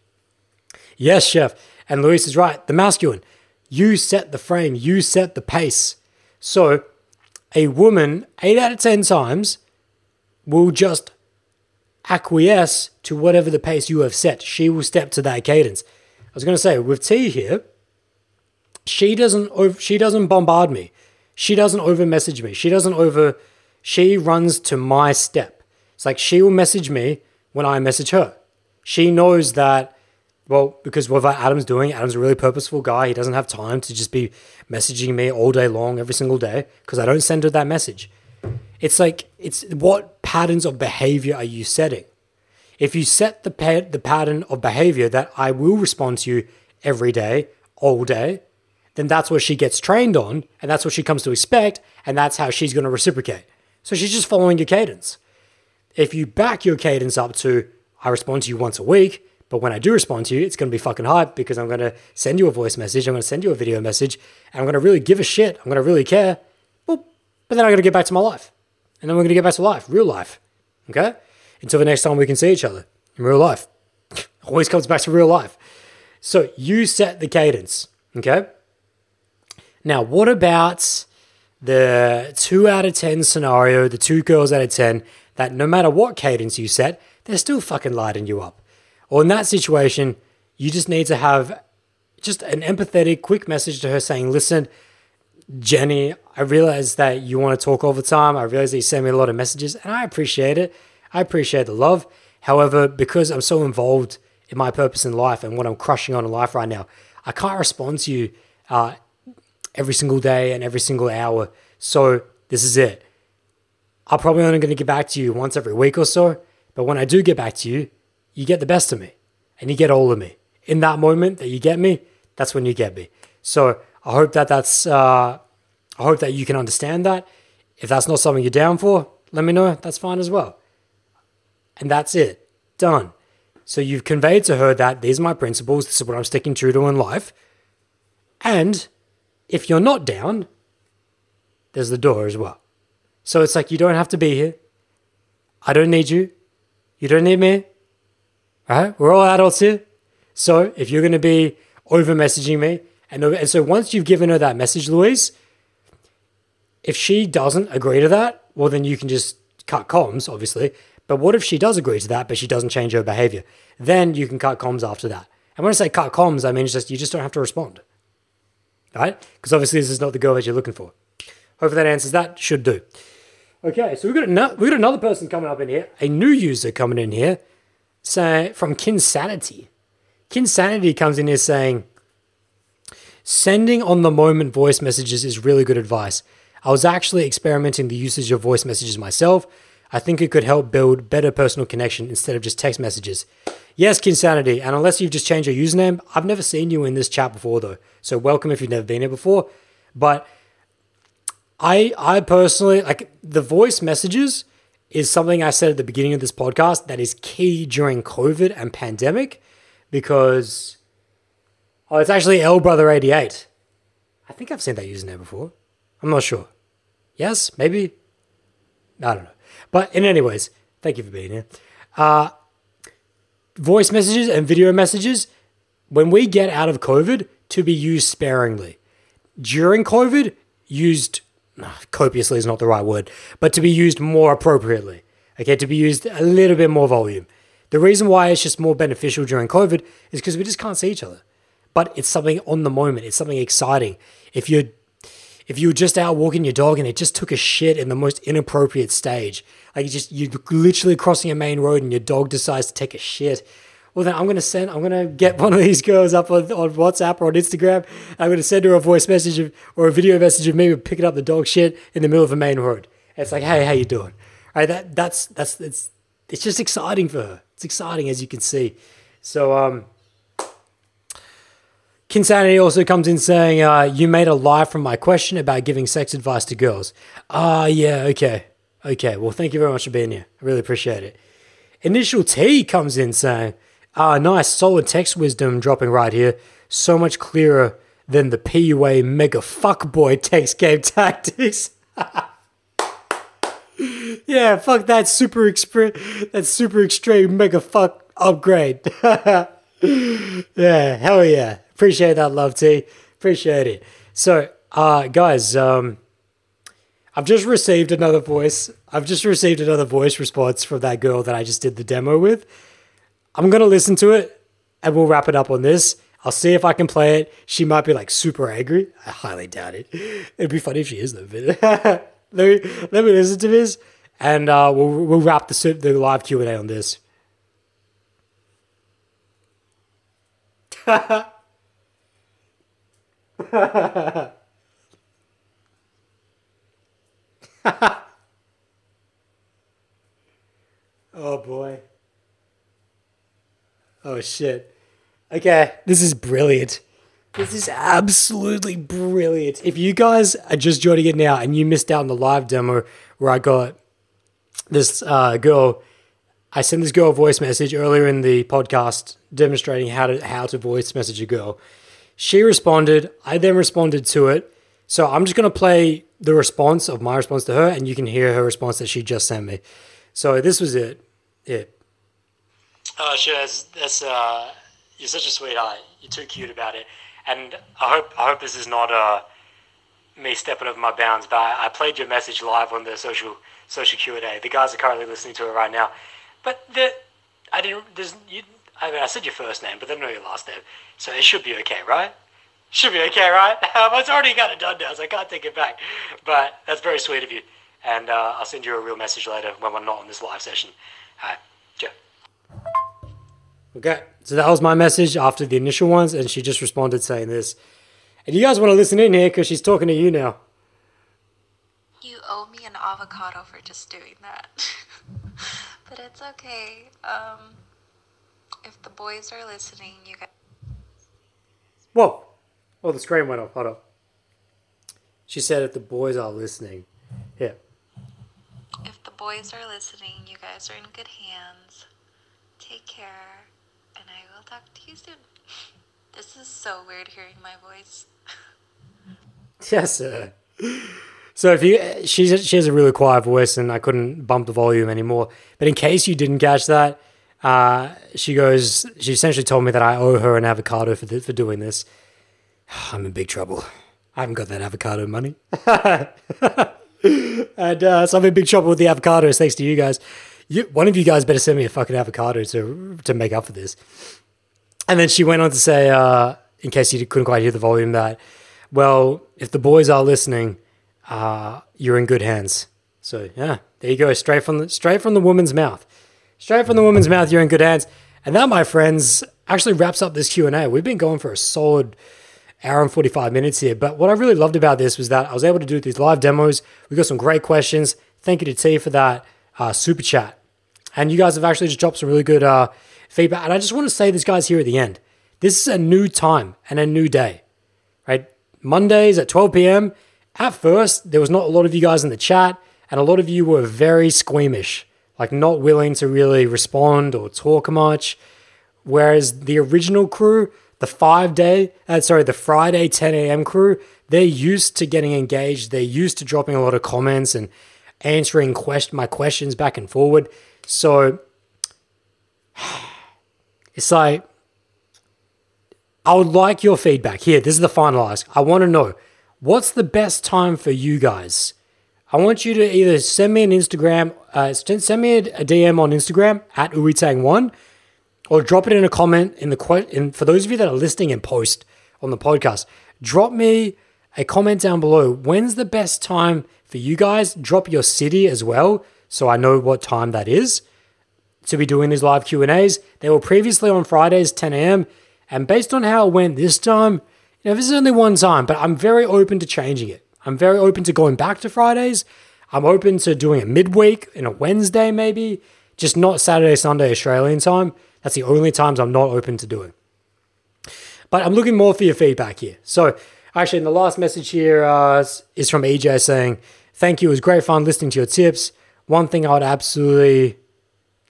Yes, Chef. And Luis is right. The masculine. You set the frame, you set the pace. So, a woman, eight out of 10 times, will just acquiesce to whatever the pace you have set. She will step to that cadence. I was going to say, with T here, she doesn't she doesn't bombard me. She doesn't over message me. She doesn't over she runs to my step. It's like she will message me when I message her. She knows that well, because what Adam's doing, Adam's a really purposeful guy. He doesn't have time to just be messaging me all day long, every single day, because I don't send her that message. It's like, it's what patterns of behavior are you setting? If you set the, pa- the pattern of behavior that I will respond to you every day, all day, then that's what she gets trained on, and that's what she comes to expect, and that's how she's going to reciprocate. So she's just following your cadence. If you back your cadence up to, I respond to you once a week, but when I do respond to you, it's going to be fucking hype because I'm going to send you a voice message, I'm going to send you a video message, and I'm going to really give a shit. I'm going to really care. Boop. But then I'm going to get back to my life. And then we're going to get back to life, real life. Okay? Until the next time we can see each other in real life. Always comes back to real life. So you set the cadence. Okay? Now, what about the two out of 10 scenario, the two girls out of 10, that no matter what cadence you set, they're still fucking lighting you up? In that situation, you just need to have just an empathetic, quick message to her saying, listen, Jenny, I realize that you want to talk all the time. I realize that you send me a lot of messages, and I appreciate it. I appreciate the love. However, because I'm so involved in my purpose in life and what I'm crushing on in life right now, I can't respond to you uh, every single day and every single hour. So this is it. I'm probably only going to get back to you once every week or so. But when I do get back to you, you get the best of me and you get all of me. In that moment that you get me, that's when you get me. So I hope that that's, uh, I hope that you can understand that. If that's not something you're down for, let me know. That's fine as well. And that's it. Done. So you've conveyed to her that these are my principles. This is what I'm sticking true to in life. And if you're not down, there's the door as well. So it's like you don't have to be here. I don't need you. You don't need me right? We're all adults here. So if you're going to be over messaging me, and, and so once you've given her that message, Luis, if she doesn't agree to that, well, then you can just cut comms, obviously. But what if she does agree to that, but she doesn't change her behavior? Then you can cut comms after that. And when I say cut comms, I mean just you just don't have to respond, right? Because obviously this is not the girl that you're looking for. Hopefully that answers that. Should do. Okay, so we've got, another, we've got another person coming up in here, a new user coming in here. So from Kinsanity. Kinsanity comes in here saying, sending on the moment voice messages is really good advice. I was actually experimenting the usage of voice messages myself. I think it could help build better personal connection instead of just text messages. Yes, Kinsanity, and unless you've just changed your username, I've never seen you in this chat before though. So welcome if you've never been here before. But I I personally like the voice messages is something I said at the beginning of this podcast that is key during COVID and pandemic because oh it's actually L Brother 88. I think I've seen that username before. I'm not sure. Yes, maybe. I don't know. But in anyways, thank you for being here. Uh, voice messages and video messages, when we get out of COVID, to be used sparingly. During COVID, used copiously is not the right word, but to be used more appropriately. Okay, to be used a little bit more volume. The reason why it's just more beneficial during COVID is because we just can't see each other. But it's something on the moment. It's something exciting. If you're if you were just out walking your dog and it just took a shit in the most inappropriate stage, like you just you're literally crossing a main road and your dog decides to take a shit, well then I'm gonna send I'm gonna get one of these girls up on, on WhatsApp or on Instagram. I'm gonna send her a voice message of, or a video message of me picking up the dog shit in the middle of a main road. It's like, hey, how you doing? Right, that that's that's it's it's just exciting for her. It's exciting as you can see. So um Kinsanity also comes in saying, uh, You made a lie from my question about giving sex advice to girls. Ah, uh, yeah, okay. Okay, well, thank you very much for being here. I really appreciate it. Initial T comes in saying, Ah, nice, solid text wisdom dropping right here. So much clearer than the PUA mega fuckboy text game tactics. yeah, fuck that super extreme, that super extreme mega fuck upgrade. yeah, hell yeah. Appreciate that, love T. Appreciate it. So, uh, guys, um, I've just received another voice. I've just received another voice response from that girl that I just did the demo with. I'm gonna listen to it, and we'll wrap it up on this. I'll see if I can play it. She might be like super angry. I highly doubt it. It'd be funny if she is though. But let me let me listen to this, and uh, we'll we'll wrap the the live Q and A on this. oh boy. Oh shit. Okay, this is brilliant. This is absolutely brilliant. If you guys are just joining it now and you missed out on the live demo where I got this uh, girl, I sent this girl a voice message earlier in the podcast demonstrating how to how to voice message a girl. She responded. I then responded to it. So I'm just to play the response of my response to her, and you can hear her response that she just sent me. So this was it. Yeah. Oh, sure. That's, that's uh, you're such a sweetheart. You're too cute about it, and I hope I hope this is not uh, me stepping over my bounds. But I, I played your message live on the social social Q and A. The guys are currently listening to it right now, but the I didn't. There's you. I mean, I said your first name, but they don't know your last name. So it should be okay, right? Should be okay, right? It's already kind of done now, so I can't take it back. But that's very sweet of you. And uh, I'll send you a real message later when we're not on this live session. All right, Joe. Okay, so that was my message after the initial ones, and she just responded saying this. And you guys want to listen in here because she's talking to you now. You owe me an avocado for just doing that. but it's okay. Um, if the boys are listening, you guys. Whoa! Oh, the screen went off. Hold on. She said if the boys are listening. Yeah. If the boys are listening, you guys are in good hands. Take care, and I will talk to you soon. This is so weird hearing my voice. yes, sir. So if you, she's she has a really quiet voice, and I couldn't bump the volume anymore. But in case you didn't catch that, uh, she goes, she essentially told me that I owe her an avocado for, th- for doing this. I'm in big trouble. I haven't got that avocado money. and uh, so I'm in big trouble with the avocados thanks to you guys. You, one of you guys better send me a fucking avocado to, to make up for this. And then she went on to say, uh, in case you couldn't quite hear the volume, that, well, if the boys are listening, uh, you're in good hands. So yeah, there you go, straight from the straight from the woman's mouth. Straight from the woman's mouth, you're in good hands. And that, my friends, actually wraps up this Q&A. We've been going for a solid hour and 45 minutes here. But what I really loved about this was that I was able to do these live demos. We got some great questions. Thank you to T for that. uh, super chat. And you guys have actually just dropped some really good uh, feedback. And I just want to say this, guys, here at the end. This is a new time and a new day, right? Mondays at 12 p.m. At first, there was not a lot of you guys in the chat, and a lot of you were very squeamish, like not willing to really respond or talk much. Whereas the original crew, the five day, uh, sorry, the Friday 10 a.m. crew, they're used to getting engaged. They're used to dropping a lot of comments and answering quest- my questions back and forward. So it's like, I would like your feedback. Here, this is the final ask. I want to know what's the best time for you guys? I want you to either send me an Instagram, uh, send me a DM on Instagram at uitang1 or drop it in a comment in the quote. And for those of you that are listening and post on the podcast. Drop me a comment down below. When's the best time for you guys? Drop your city as well, so I know what time that is to be doing these live Q and A's. They were previously on Fridays, 10 a.m. And based on how it went this time, you know, this is only one time, but I'm very open to changing it. I'm very open to going back to Fridays. I'm open to doing a midweek in a Wednesday, maybe, just not Saturday, Sunday, Australian time. That's the only times I'm not open to doing. But I'm looking more for your feedback here. So, actually, in the last message here uh, is from EJ saying, Thank you. It was great fun listening to your tips. One thing I would absolutely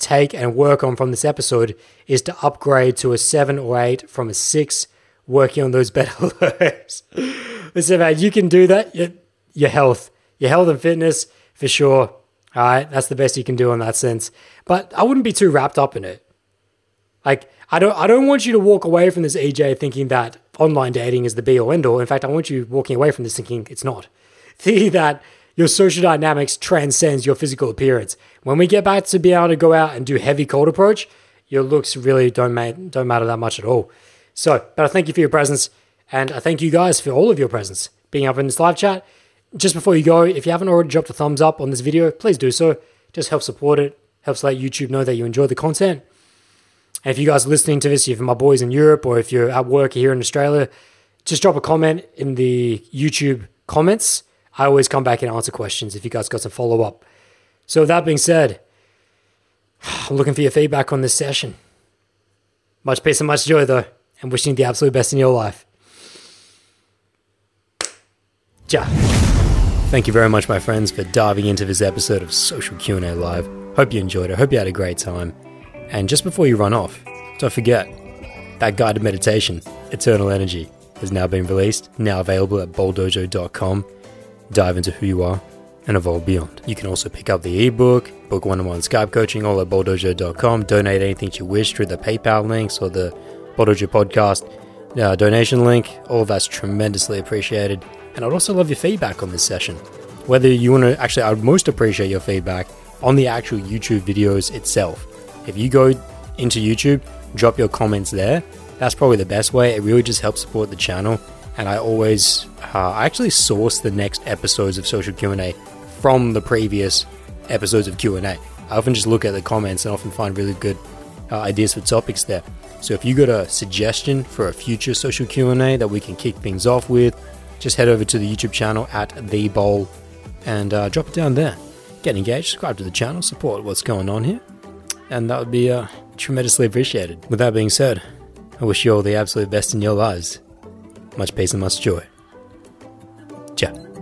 take and work on from this episode is to upgrade to a seven or eight from a six, working on those better lows. Listen, man, you can do that. Your, your health, your health and fitness, for sure. All right, that's the best you can do in that sense. But I wouldn't be too wrapped up in it. Like, I don't, I don't want you to walk away from this EJ thinking that online dating is the be all end all. In fact, I want you walking away from this thinking it's not. Thinking that your social dynamics transcends your physical appearance. When we get back to be able to go out and do heavy cold approach, your looks really don't, ma- don't matter that much at all. So, but I thank you for your presence, and I thank you guys for all of your presence, being up in this live chat. Just before you go, if you haven't already dropped a thumbs up on this video, please do so. Just help support it, helps let YouTube know that you enjoy the content. And if you guys are listening to this, if my boys in Europe or if you're at work here in Australia, just drop a comment in the YouTube comments. I always come back and answer questions if you guys got some follow up. So, with that being said, I'm looking for your feedback on this session. Much peace and much joy, though, and wishing you the absolute best in your life. Ja. Thank you very much, my friends, for diving into this episode of Social Q&A Live. Hope you enjoyed it. Hope you had a great time. And just before you run off, don't forget that guided meditation, Eternal Energy, has now been released, now available at bolddojo.com. Dive into who you are and evolve beyond. You can also pick up the ebook, book one on one Skype coaching, all at bolddojo.com. Donate anything you wish through the PayPal links or the Bolddojo podcast uh, donation link. All of that's tremendously appreciated. And I'd also love your feedback on this session. Whether you want to, actually, I would most appreciate your feedback on the actual YouTube videos itself. If you go into YouTube, drop your comments there. That's probably the best way. It really just helps support the channel. And I always, uh, I actually source the next episodes of Social Q&A from the previous episodes of Q&A. I often just look at the comments and often find really good uh, ideas for topics there. So if you got a suggestion for a future social Q&A that we can kick things off with, just head over to the YouTube channel at The Bowl and uh, drop it down there. Get engaged, subscribe to the channel, support what's going on here, and that would be uh, tremendously appreciated. With that being said, I wish you all the absolute best in your lives. Much peace and much joy. Ciao.